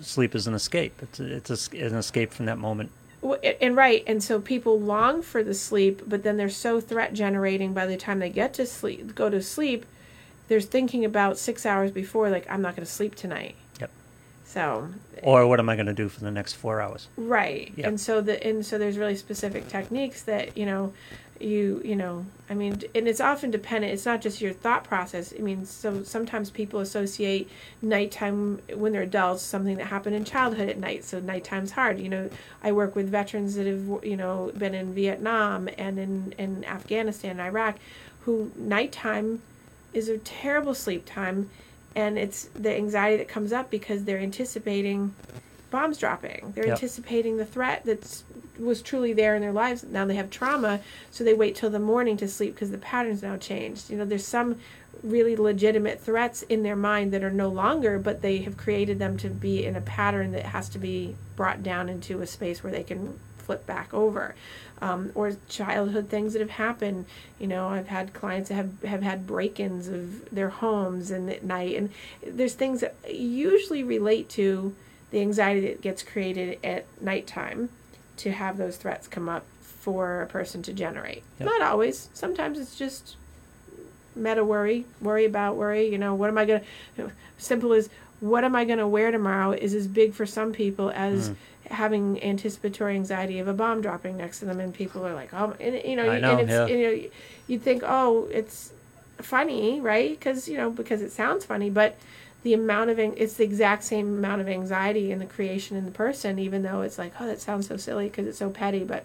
Speaker 2: Sleep is an escape. It's a, it's a an escape from that moment.
Speaker 1: Well, and right, and so people long for the sleep, but then they're so threat generating by the time they get to sleep, go to sleep. They're thinking about six hours before, like I'm not going to sleep tonight.
Speaker 2: Yep.
Speaker 1: So eh,
Speaker 2: Or what am I going to do for the next four hours?
Speaker 1: right,
Speaker 2: Yep.
Speaker 1: and so the and so there's really specific techniques that you know, you you know, I mean, and it's often dependent. It's not just your thought process. I mean, so sometimes people associate nighttime when they're adults something that happened in childhood at night. So nighttime's hard. You know, I work with veterans that have you know been in Vietnam and in in Afghanistan, and Iraq, who nighttime is a terrible sleep time, and it's the anxiety that comes up because they're anticipating bombs dropping. They're
Speaker 2: Yep.
Speaker 1: anticipating the threat that was truly there in their lives. Now they have trauma, so they wait till the morning to sleep because the pattern's now changed. You know, there's some really legitimate threats in their mind that are no longer, but they have created them to be in a pattern that has to be brought down into a space where they can flip back over. Um, or childhood things that have happened. You know, I've had clients that have, have had break ins of their homes and at night. And there's things that usually relate to the anxiety that gets created at nighttime to have those threats come up for a person to generate.
Speaker 2: Yep.
Speaker 1: Not always. Sometimes it's just meta worry, worry about worry. You know, what am I going to, simple as what am I going to wear tomorrow is as big for some people as
Speaker 2: Mm.
Speaker 1: having anticipatory anxiety of a bomb dropping next to them. And people are like, oh, and, you know,
Speaker 2: I know,
Speaker 1: and it's,
Speaker 2: yeah.
Speaker 1: you know, you'd think, oh, it's funny, right? Because, you know, because it sounds funny, but the amount of, it's the exact same amount of anxiety in the creation in the person, even though it's like, oh, that sounds so silly because it's so petty. But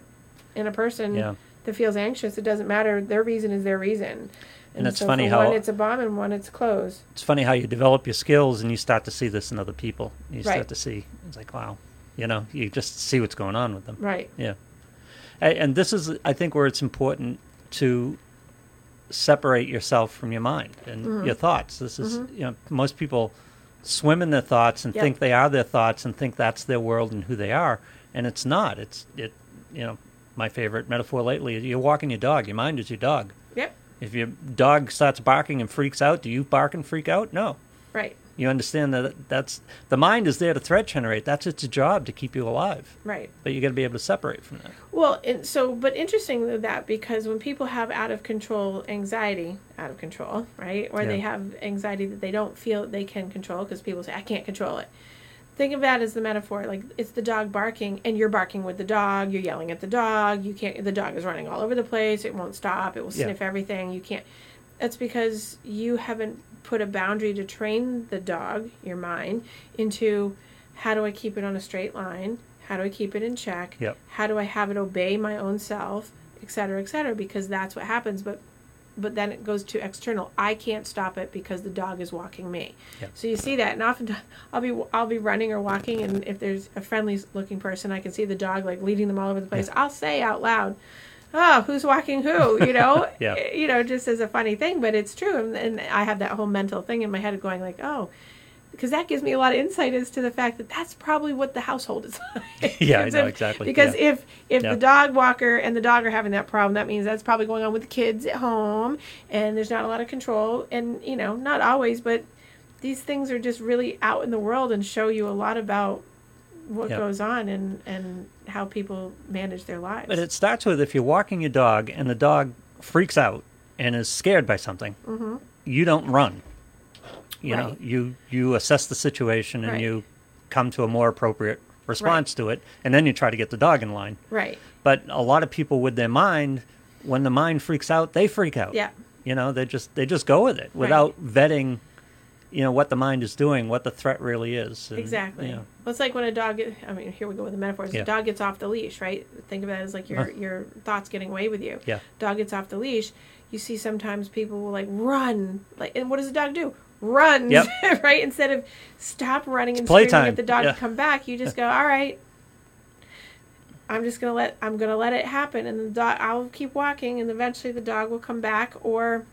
Speaker 1: in a person
Speaker 2: Yeah.
Speaker 1: that feels anxious, it doesn't matter. Their reason is their reason.
Speaker 2: And it's
Speaker 1: so
Speaker 2: funny how-
Speaker 1: one it's a bomb and one it's clothes.
Speaker 2: It's funny how you develop your skills and you start to see this in other people. You
Speaker 1: Right.
Speaker 2: start to see it's like wow, you know, you just see what's going on with them.
Speaker 1: Right.
Speaker 2: Yeah, and this is I think where it's important to separate yourself from your mind and
Speaker 1: Mm-hmm.
Speaker 2: your thoughts. This is you know most people swim in their thoughts and
Speaker 1: Yep.
Speaker 2: think they are their thoughts and think that's their world and who they are, and it's not. It's it you know my favorite metaphor lately. is You're walking your dog. Your mind is your dog.
Speaker 1: Yep.
Speaker 2: If your dog starts barking and freaks out, do you bark and freak out? No.
Speaker 1: Right.
Speaker 2: You understand that that's the mind is there to threat generate. That's its job to keep you alive.
Speaker 1: Right.
Speaker 2: But you got to be able to separate from that.
Speaker 1: Well, and so, but interesting that because when people have out of control anxiety, out of control, right, or they have anxiety that they don't feel they can control because people say, I can't control it. Think of that as the metaphor. Like it's the dog barking, and you're barking with the dog. You're yelling at the dog. You can't. The dog is running all over the place. It won't stop. It will
Speaker 2: Yeah.
Speaker 1: sniff everything. You can't. That's because you haven't put a boundary to train the dog, your mind, into how do I keep it on a straight line? How do I keep it in check?
Speaker 2: Yep.
Speaker 1: How do I have it obey my own self, et cetera, et cetera? Because that's what happens. But but then it goes to external. I can't stop it because the dog is walking me.
Speaker 2: Yep.
Speaker 1: So you see that, and often I'll be I'll be running or walking, and if there's a friendly looking person, I can see the dog like leading them all over the place. I'll say out loud, "Oh, who's walking who?" You know, [laughs]
Speaker 2: Yeah.
Speaker 1: Eh, you know, just as a funny thing, but it's true, and, and I have that whole mental thing in my head of going like, "Oh." Because that gives me a lot of insight as to the fact that that's probably what the household is like. [laughs]
Speaker 2: Yeah, I know, exactly,
Speaker 1: Because
Speaker 2: yeah.
Speaker 1: if if
Speaker 2: Yeah.
Speaker 1: the dog walker and the dog are having that problem, that means that's probably going on with the kids at home, and there's not a lot of control. And you know, not always, but these things are just really out in the world and show you a lot about what
Speaker 2: Yep.
Speaker 1: goes on and and how people manage their lives.
Speaker 2: But it starts with if you're walking your dog and the dog freaks out and is scared by something, you don't run. You know,
Speaker 1: Mm-hmm.
Speaker 2: You you assess the situation and
Speaker 1: Right.
Speaker 2: you come to a more appropriate response to it, and then you try to get the dog in line.
Speaker 1: right.
Speaker 2: But a lot of people with their mind, when the mind freaks out, they freak out.
Speaker 1: Yeah.
Speaker 2: You know, they just they just go with it without vetting, you know, what the mind is doing, what the threat really is. and,
Speaker 1: Exactly.
Speaker 2: you know,
Speaker 1: Well, it's like when a dog. I mean, here we go with the metaphors.
Speaker 2: Yeah.
Speaker 1: A dog gets off the leash, right? Think of that as like your
Speaker 2: Uh-huh.
Speaker 1: your thoughts getting away with you.
Speaker 2: Yeah.
Speaker 1: Dog gets off the leash. You see sometimes people will like run, like, and what does the dog do? Runs,
Speaker 2: Yep. [laughs]
Speaker 1: right? Instead of stop running and screaming at the dog
Speaker 2: Yeah.
Speaker 1: to come back, you just go, all right. I'm just gonna let I'm gonna let it happen, and the dog. I'll keep walking, and eventually the dog will come back, or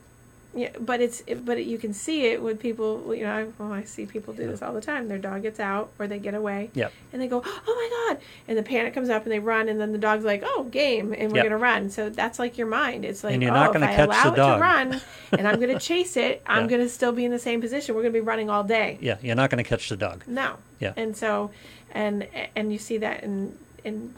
Speaker 1: yeah, but it's it, but it, you can see it with people. You know, I, well, I see people do this all the time. Their dog gets out or they get away,
Speaker 2: Yep.
Speaker 1: and they go, "Oh my god!" And the panic comes up, and they run, and then the dog's like, "Oh, game!" And we're
Speaker 2: Yep.
Speaker 1: gonna run. So that's like your mind. It's like,
Speaker 2: And you're
Speaker 1: oh,
Speaker 2: gonna
Speaker 1: if I allow
Speaker 2: the
Speaker 1: it to run, [laughs] and I'm gonna chase it, I'm
Speaker 2: Yeah.
Speaker 1: gonna still be in the same position. We're gonna be running all day.
Speaker 2: Yeah, you're not going to catch the dog.
Speaker 1: No.
Speaker 2: Yeah.
Speaker 1: And so, and and you see that in in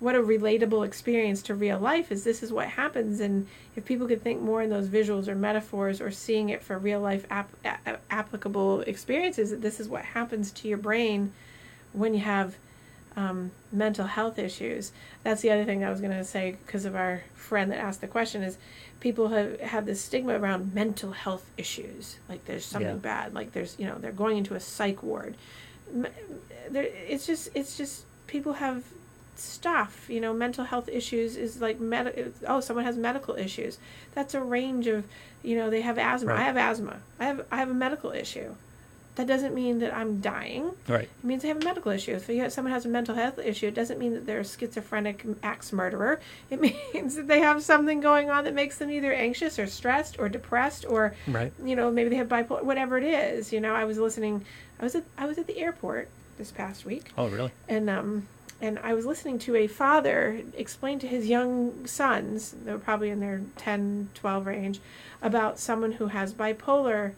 Speaker 1: what a relatable experience to real life is. This is what happens, and if people could think more in those visuals or metaphors or seeing it for real life ap- a- applicable experiences, that this is what happens to your brain when you have um, mental health issues. That's the other thing I was going to say because of our friend that asked the question is people have have this stigma around mental health issues like there's something
Speaker 2: Yeah.
Speaker 1: bad like there's you know they're going into a psych ward there, it's just it's just people have stuff you know mental health issues is like med- oh someone has medical issues that's a range of you know they have asthma i have asthma i have i have a medical issue that doesn't mean that I'm dying.
Speaker 2: Right.
Speaker 1: It means they have a medical issue. If you have, someone has a mental health issue, it doesn't mean that they're a schizophrenic axe murderer. It [laughs] means that they have something going on that makes them either anxious or stressed or depressed or,
Speaker 2: Right.
Speaker 1: you know, maybe they have bipolar, whatever it is. You know, I was listening. I was at I was at the airport this past week,
Speaker 2: Oh, really?
Speaker 1: and um, and I was listening to a father explain to his young sons, they were probably in their 10, 12 range, about someone who has bipolar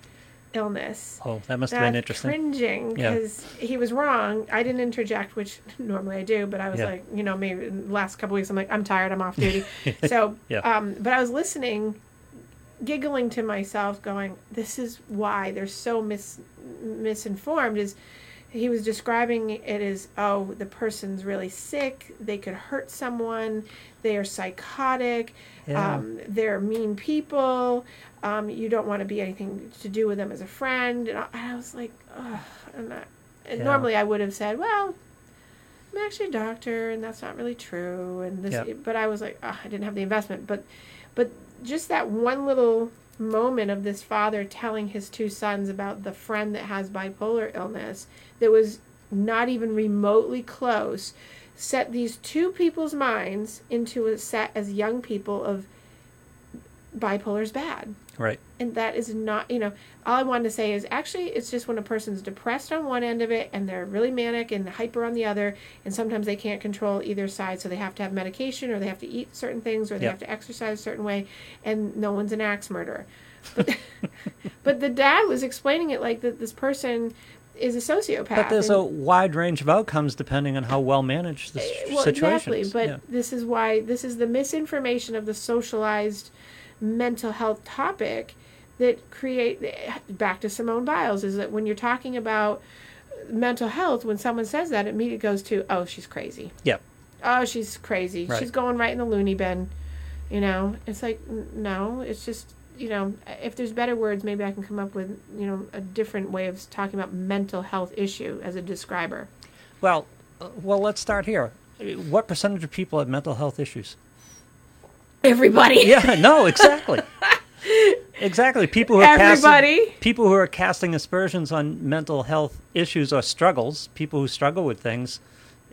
Speaker 1: illness
Speaker 2: Oh, that must have been interesting.
Speaker 1: cringing
Speaker 2: Yeah.
Speaker 1: because he was wrong. I didn't interject, which [laughs] normally I do, but I was
Speaker 2: Yeah.
Speaker 1: like, you know, maybe in the last couple weeks, I'm like, I'm tired, I'm off duty. [laughs] so,
Speaker 2: Yeah.
Speaker 1: um, but I was listening, giggling to myself, going, "This is why they're so mis misinformed." Is he was describing it as, "Oh, the person's really sick. They could hurt someone. They are psychotic.
Speaker 2: Yeah.
Speaker 1: Um, they're mean people. Um, you don't want to be anything to do with them as a friend." And I, and I was like, "Ugh." And, I, and
Speaker 2: Yeah.
Speaker 1: normally I would have said, "Well." I'm actually a doctor, and that's not really true. And this,
Speaker 2: Yeah.
Speaker 1: but I was like, "Ugh, I didn't have the investment. But, but just that one little moment of this father telling his two sons about the friend that has bipolar illness that was not even remotely close set these two people's minds into a set as young people of bipolar's bad
Speaker 2: Right.
Speaker 1: and that is not you know all i wanted to say is actually it's just when a person's depressed on one end of it and they're really manic and hyper on the other and sometimes they can't control either side so they have to have medication or they have to eat certain things or they
Speaker 2: Yep.
Speaker 1: have to exercise a certain way and no one's an axe murderer but, [laughs] but the dad was explaining it like that this person is a sociopath
Speaker 2: But there's
Speaker 1: and-
Speaker 2: a wide range of outcomes depending on how well managed the
Speaker 1: well,
Speaker 2: situation
Speaker 1: exactly. But
Speaker 2: yeah.
Speaker 1: this is why this is the misinformation of the socialized mental health topic that create back to Simone Biles is that when you're talking about mental health, when someone says that, it immediately goes to oh she's crazy,
Speaker 2: Yeah.
Speaker 1: oh she's crazy,
Speaker 2: Right.
Speaker 1: she's going right in the loony bin. You know, it's like no, it's just you know if there's better words, maybe I can come up with you know a different way of talking about mental health issue as a describer.
Speaker 2: Well, uh, well, let's start here. What percentage of people have mental health issues?
Speaker 1: Everybody.
Speaker 2: Yeah, no, exactly. exactly. People who are
Speaker 1: Everybody.
Speaker 2: Casting, people who are casting aspersions on mental health issues or struggles, people who struggle with things,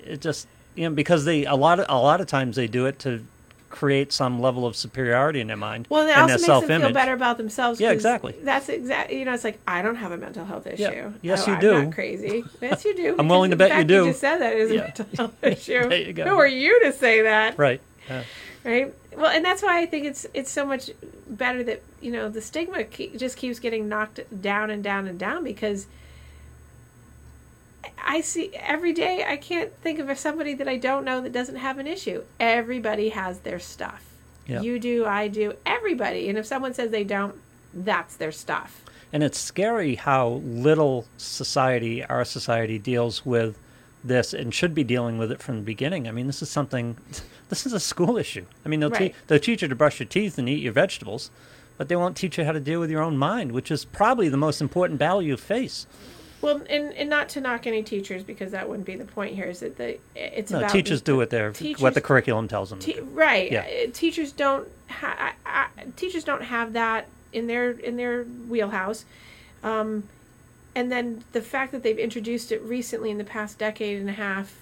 Speaker 2: it just you know because they a lot of a lot of times they do it to create some level of superiority in their mind
Speaker 1: Well, and it also makes them feel better about themselves.
Speaker 2: Yeah, exactly.
Speaker 1: That's exactly. You know, it's like I don't have a mental health issue. Yeah.
Speaker 2: Yes,
Speaker 1: Oh,
Speaker 2: you
Speaker 1: I'm
Speaker 2: do.
Speaker 1: Not crazy. Yes, you do. [laughs]
Speaker 2: I'm willing to bet you do.
Speaker 1: You just said that is
Speaker 2: Yeah.
Speaker 1: a mental health [laughs] issue.
Speaker 2: There you go.
Speaker 1: Who are you to say that?
Speaker 2: Right. Yeah.
Speaker 1: Right. Well, and that's why I think it's it's so much better that you know the stigma ke- just keeps getting knocked down and down and down because. I see every day. I can't think of somebody that I don't know that doesn't have an issue. Everybody has their stuff.
Speaker 2: Yeah.
Speaker 1: You do, I do, everybody. And if someone says they don't, that's their stuff.
Speaker 2: And it's scary how little society, our society, deals with this and should be dealing with it from the beginning. I mean, this is something, this is a school issue. I mean, they'll,
Speaker 1: Right.
Speaker 2: te- they'll teach you to brush your teeth and eat your vegetables, but they won't teach you how to deal with your own mind, which is probably the most important battle you face.
Speaker 1: Well, and, and not to knock any teachers because that wouldn't be the point here. Is that the it's
Speaker 2: No,
Speaker 1: about
Speaker 2: teachers do what they're, what the curriculum tells them. to
Speaker 1: Te-
Speaker 2: do.
Speaker 1: right.
Speaker 2: Yeah.
Speaker 1: Uh, Teachers don't ha- I, I, teachers don't have that in their in their wheelhouse. Um, and then the fact that they've introduced it recently in the past decade and a half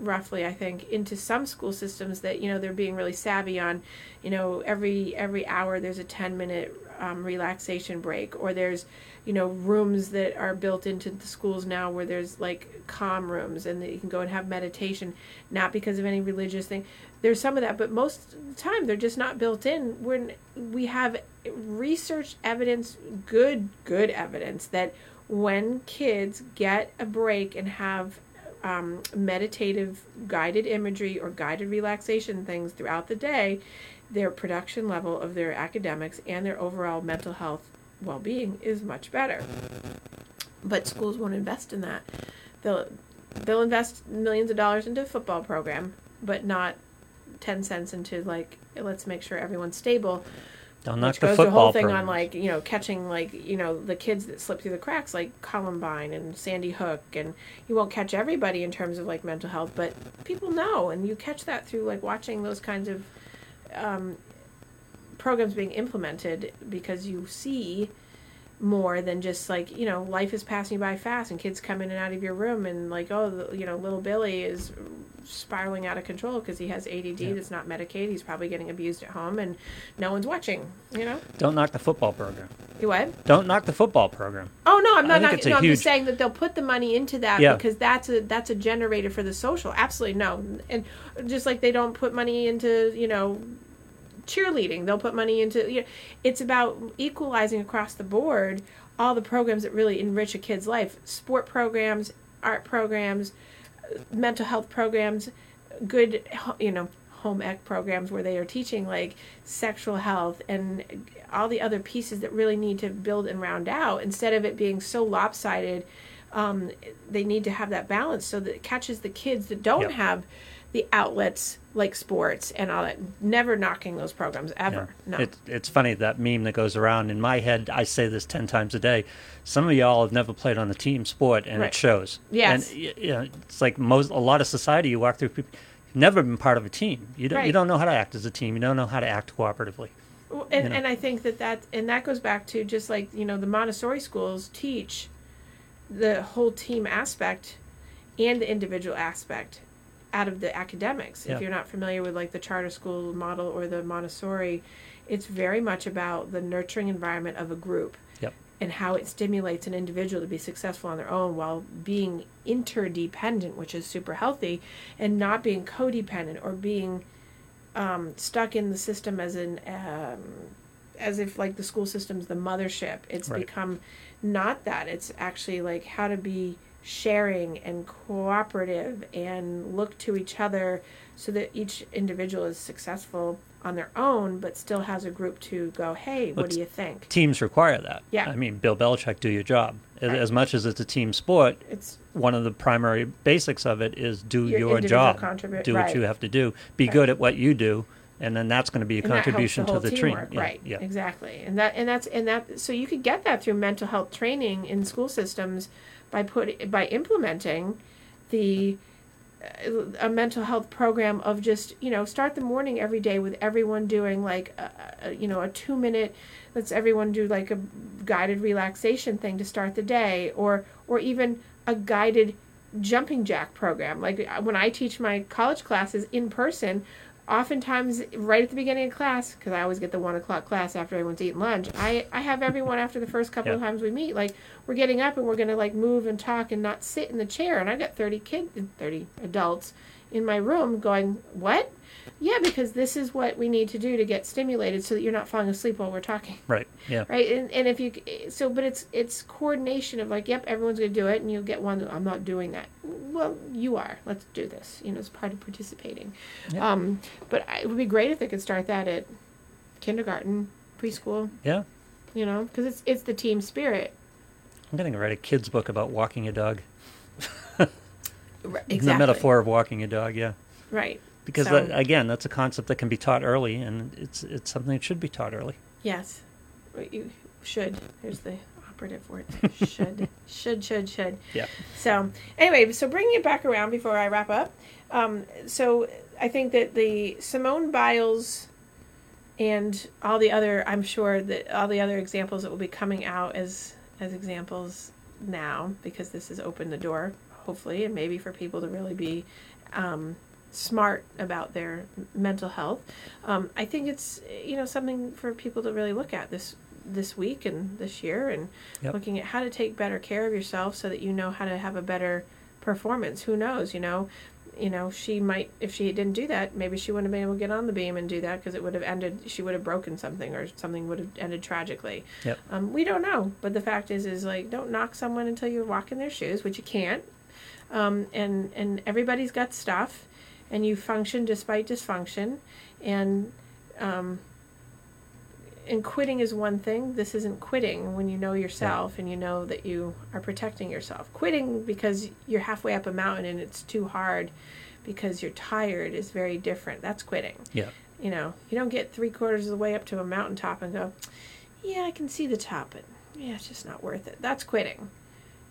Speaker 1: roughly i think into some school systems that you know they're being really savvy on. You know every every hour there's a 10 minute um, relaxation break or there's you know rooms that are built into the schools now where there's like calm rooms and that you can go and have meditation not because of any religious thing. There's some of that but most of the time they're just not built in. When we have research evidence good good evidence that when kids get a break and have um, meditative guided imagery or guided relaxation things throughout the day their production level of their academics and their overall mental health well-being is much better. But schools won't invest in that. They'll they'll invest millions of dollars into a football program but not 10 cents into like let's make sure everyone's stable
Speaker 2: Don't knock
Speaker 1: which
Speaker 2: the
Speaker 1: goes the whole thing on like you know catching like you know the kids that slip through the cracks like Columbine and Sandy Hook and you won't catch everybody in terms of like mental health but people know and you catch that through like watching those kinds of um, programs being implemented because you see more than just like you know life is passing by fast and kids come in and out of your room and like oh you know little billy is spiraling out of control because he has add
Speaker 2: Yeah.
Speaker 1: that's not medicated he's probably getting abused at home and no one's watching you know
Speaker 2: Don't knock the football program.
Speaker 1: you what
Speaker 2: Don't knock the football program.
Speaker 1: oh no i'm not,
Speaker 2: think
Speaker 1: not
Speaker 2: it's a
Speaker 1: no, i'm just saying that they'll put the money into that
Speaker 2: Yeah.
Speaker 1: because that's a that's a generator for the social absolutely no and just like they don't put money into you know cheerleading. They'll put money into you know, it's about equalizing across the board all the programs that really enrich a kid's life. Sport programs art programs uh, mental health programs good you know home ec programs where they are teaching like sexual health and all the other pieces that really need to build and round out. Instead of it being so lopsided um, they need to have that balance so that it catches the kids that don't
Speaker 2: Yep.
Speaker 1: have the outlets like sports and all that never knocking those programs ever no
Speaker 2: It, it's funny that meme that goes around in my head. I say this ten times a day. Some of y'all have never played on a team sport, and
Speaker 1: Right.
Speaker 2: it shows.
Speaker 1: Yes.
Speaker 2: and you know, it's like most a lot of society you walk through. People, never been part of a team. You don't. You don't know how to act as a team. You don't know how to act cooperatively.
Speaker 1: Well, and,
Speaker 2: you know.
Speaker 1: and I think that that and that goes back to just like you know the Montessori schools teach the whole team aspect and the individual aspect out of the academics.
Speaker 2: Yeah.
Speaker 1: If you're not familiar with like the charter school model or the Montessori, it's very much about the nurturing environment of a group
Speaker 2: Yep.
Speaker 1: and how it stimulates an individual to be successful on their own while being interdependent, which is super healthy, and not being codependent or being um, stuck in the system as an um, as if like the school system's the mothership. It's
Speaker 2: Right.
Speaker 1: become not that. It's actually like how to be sharing and cooperative and look to each other so that each individual is successful on their own but still has a group to go hey what
Speaker 2: Let's-
Speaker 1: do you think
Speaker 2: Teams require that.
Speaker 1: Yeah.
Speaker 2: I mean, Bill Belichick, do your job. As-
Speaker 1: Right.
Speaker 2: As much as it's a team sport,
Speaker 1: it's
Speaker 2: one of the primary basics of it is do
Speaker 1: Your
Speaker 2: your, job.
Speaker 1: contribu-
Speaker 2: do what
Speaker 1: right.
Speaker 2: you have to do. Be
Speaker 1: Right.
Speaker 2: good at what you do, and then that's going to be a
Speaker 1: and
Speaker 2: contribution
Speaker 1: the
Speaker 2: to the team. Yeah,
Speaker 1: right
Speaker 2: Yeah.
Speaker 1: exactly and that and that's and that so you could get that through mental health training in school systems by put by implementing the uh, a mental health program of just you know start the morning every day with everyone doing like a, a, you know a two minute let's everyone do like a guided relaxation thing to start the day or or even a guided jumping jack program. Like when i teach my college classes in person oftentimes right at the beginning of class because i always get the one o'clock class after everyone's eaten lunch i i have everyone after the first couple of times we meet like we're getting up and we're going to like move and talk and not sit in the chair and i've got 30 kids 30 adults in my room going what yeah because this is what we need to do to get stimulated so that you're not falling asleep while we're talking
Speaker 2: Right. Yeah.
Speaker 1: right and, and if you so but it's it's coordination of like yep everyone's going to do it and you'll get one i'm not doing that well you are let's do this you know it's part of participating
Speaker 2: Yeah.
Speaker 1: um but I, it would be great if they could start that at kindergarten preschool
Speaker 2: Yeah.
Speaker 1: you know because it's it's the team spirit
Speaker 2: I'm going to write a kid's book about walking a dog.
Speaker 1: Exactly
Speaker 2: The metaphor of walking a dog. Yeah.
Speaker 1: right
Speaker 2: Because
Speaker 1: So-
Speaker 2: that, again, that's a concept that can be taught early, and it's it's something that should be taught early.
Speaker 1: yes you should there's the operative word [laughs] should should should should
Speaker 2: Yeah.
Speaker 1: So anyway, so bringing it back around before I wrap up. Um, so I think that the Simone Biles and all the other, I'm sure that all the other examples that will be coming out as as examples now, because this has opened the door, hopefully, and maybe for people to really be um, smart about their mental health. Um, I think it's you know something for people to really look at this this week and this year and
Speaker 2: Yep.
Speaker 1: looking at how to take better care of yourself so that you know how to have a better performance who knows you know you know she might if she didn't do that maybe she wouldn't have been able to get on the beam and do that because it would have ended she would have broken something or something would have ended tragically
Speaker 2: Yep.
Speaker 1: um, we don't know but the fact is is like don't knock someone until you walk in their shoes which you can't um, and and everybody's got stuff and you function despite dysfunction. And um, and quitting is one thing. This isn't quitting when you know yourself and you know that you are protecting yourself. Quitting because you're halfway up a mountain and it's too hard because you're tired is very different. That's quitting.
Speaker 2: Yeah.
Speaker 1: you know you don't get three quarters of the way up to a mountaintop and go yeah i can see the top but yeah it's just not worth it. That's quitting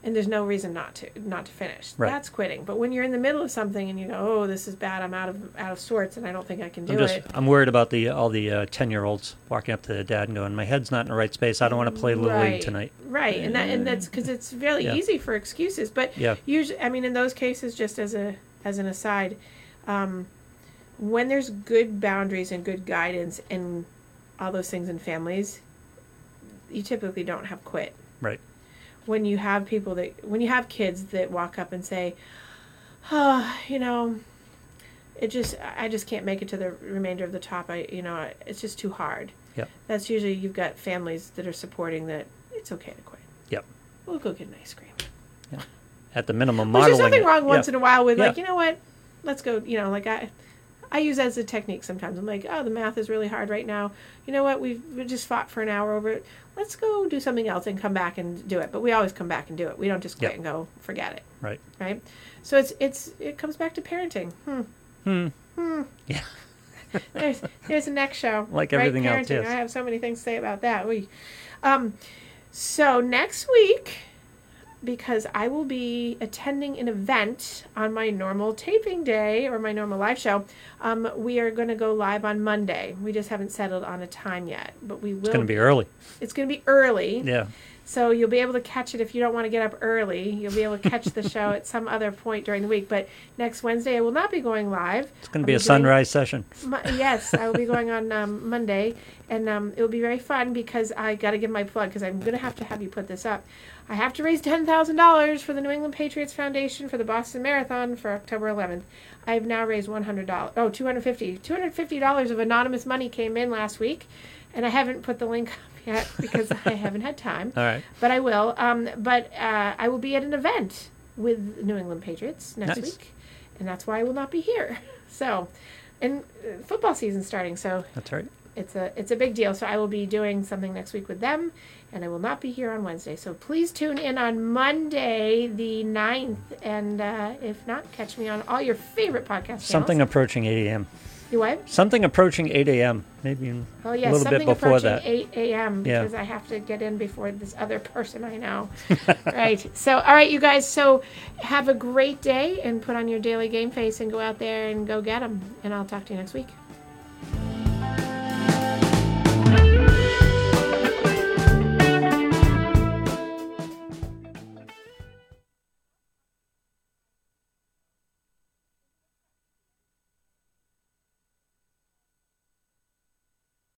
Speaker 1: and there's no reason not to not to finish.
Speaker 2: Right.
Speaker 1: That's quitting. But when you're in the middle of something and you go, "Oh, this is bad. I'm out of out of sorts, and I don't think I can do
Speaker 2: I'm just
Speaker 1: it."
Speaker 2: I'm worried about the all the ten year olds walking up to their dad and going, "My head's not in the right space. I don't want to play little
Speaker 1: right.
Speaker 2: league tonight."
Speaker 1: Right, and that and that's because it's really
Speaker 2: Yeah.
Speaker 1: easy for excuses. But
Speaker 2: Yeah.
Speaker 1: usually, I mean, in those cases, just as a as an aside, um, when there's good boundaries and good guidance and all those things in families, you typically don't have quit.
Speaker 2: Right.
Speaker 1: When you have people that when you have kids that walk up and say, "Oh, you know." It just, I just can't make it to the remainder of the top. I, you know, it's just too hard.
Speaker 2: Yep.
Speaker 1: That's usually you've got families that are supporting that it's okay to quit.
Speaker 2: Yep.
Speaker 1: We'll go get an ice cream. Yeah.
Speaker 2: At the minimum, modeling.
Speaker 1: there's nothing wrong once
Speaker 2: yeah.
Speaker 1: in a while with like, you know what? Let's go, you know, like I I use as a technique sometimes. I'm like, oh, the math is really hard right now. You know what? We've we just fought for an hour over it. Let's go do something else and come back and do it. But we always come back and do it. We don't just quit
Speaker 2: Yeah.
Speaker 1: and go forget it,
Speaker 2: Right.
Speaker 1: right? So it's it's it comes back to parenting. Hmm.
Speaker 2: Hmm.
Speaker 1: Hmm.
Speaker 2: Yeah. [laughs]
Speaker 1: there's there's the next show. [laughs]
Speaker 2: Like
Speaker 1: right?
Speaker 2: everything else,
Speaker 1: Parenting.
Speaker 2: yes.
Speaker 1: I have so many things to say about that. We, um, so next week, because I will be attending an event on my normal taping day or my normal live show, um, we are going to go live on Monday. We just haven't settled on a time yet, but we will.
Speaker 2: It's going to be early.
Speaker 1: It's going to be early.
Speaker 2: Yeah.
Speaker 1: So you'll be able to catch it if you don't want to get up early. You'll be able to catch the [laughs] show at some other point during the week. But next Wednesday, I will not be going live.
Speaker 2: It's going to be a sunrise session.
Speaker 1: Mo- yes, I will be going on um, Monday, and um, it will be very fun because I got to give my plug because I'm going to have to have you put this up. I have to raise ten thousand dollars for the New England Patriots Foundation for the Boston Marathon for October 11th. I have now raised one hundred dollars. Oh, two hundred fifty. Two hundred fifty dollars of anonymous money came in last week, and I haven't put the link up yet [laughs] because I haven't had time
Speaker 2: All right.
Speaker 1: but I will. Um, but uh, I will be at an event with New England Patriots next
Speaker 2: Nice.
Speaker 1: week, and that's why I will not be here. [laughs] So, and uh, football season's starting, so
Speaker 2: That's right.
Speaker 1: it's a it's a big deal. So I will be doing something next week with them, and I will not be here on Wednesday. So please tune in on Monday the 9th, and uh, if not, catch me on all your favorite podcast
Speaker 2: Something
Speaker 1: channels.
Speaker 2: approaching 8 a.m.
Speaker 1: You what?
Speaker 2: Something approaching 8 a.m. Maybe
Speaker 1: Oh yeah,
Speaker 2: a little bit
Speaker 1: something
Speaker 2: before
Speaker 1: approaching
Speaker 2: that.
Speaker 1: 8 a.m.
Speaker 2: Yeah.
Speaker 1: because I have to get in before this other person I know. [laughs] right. So, all right, you guys. So, have a great day and put on your daily game face and go out there and go get them. And I'll talk to you next week.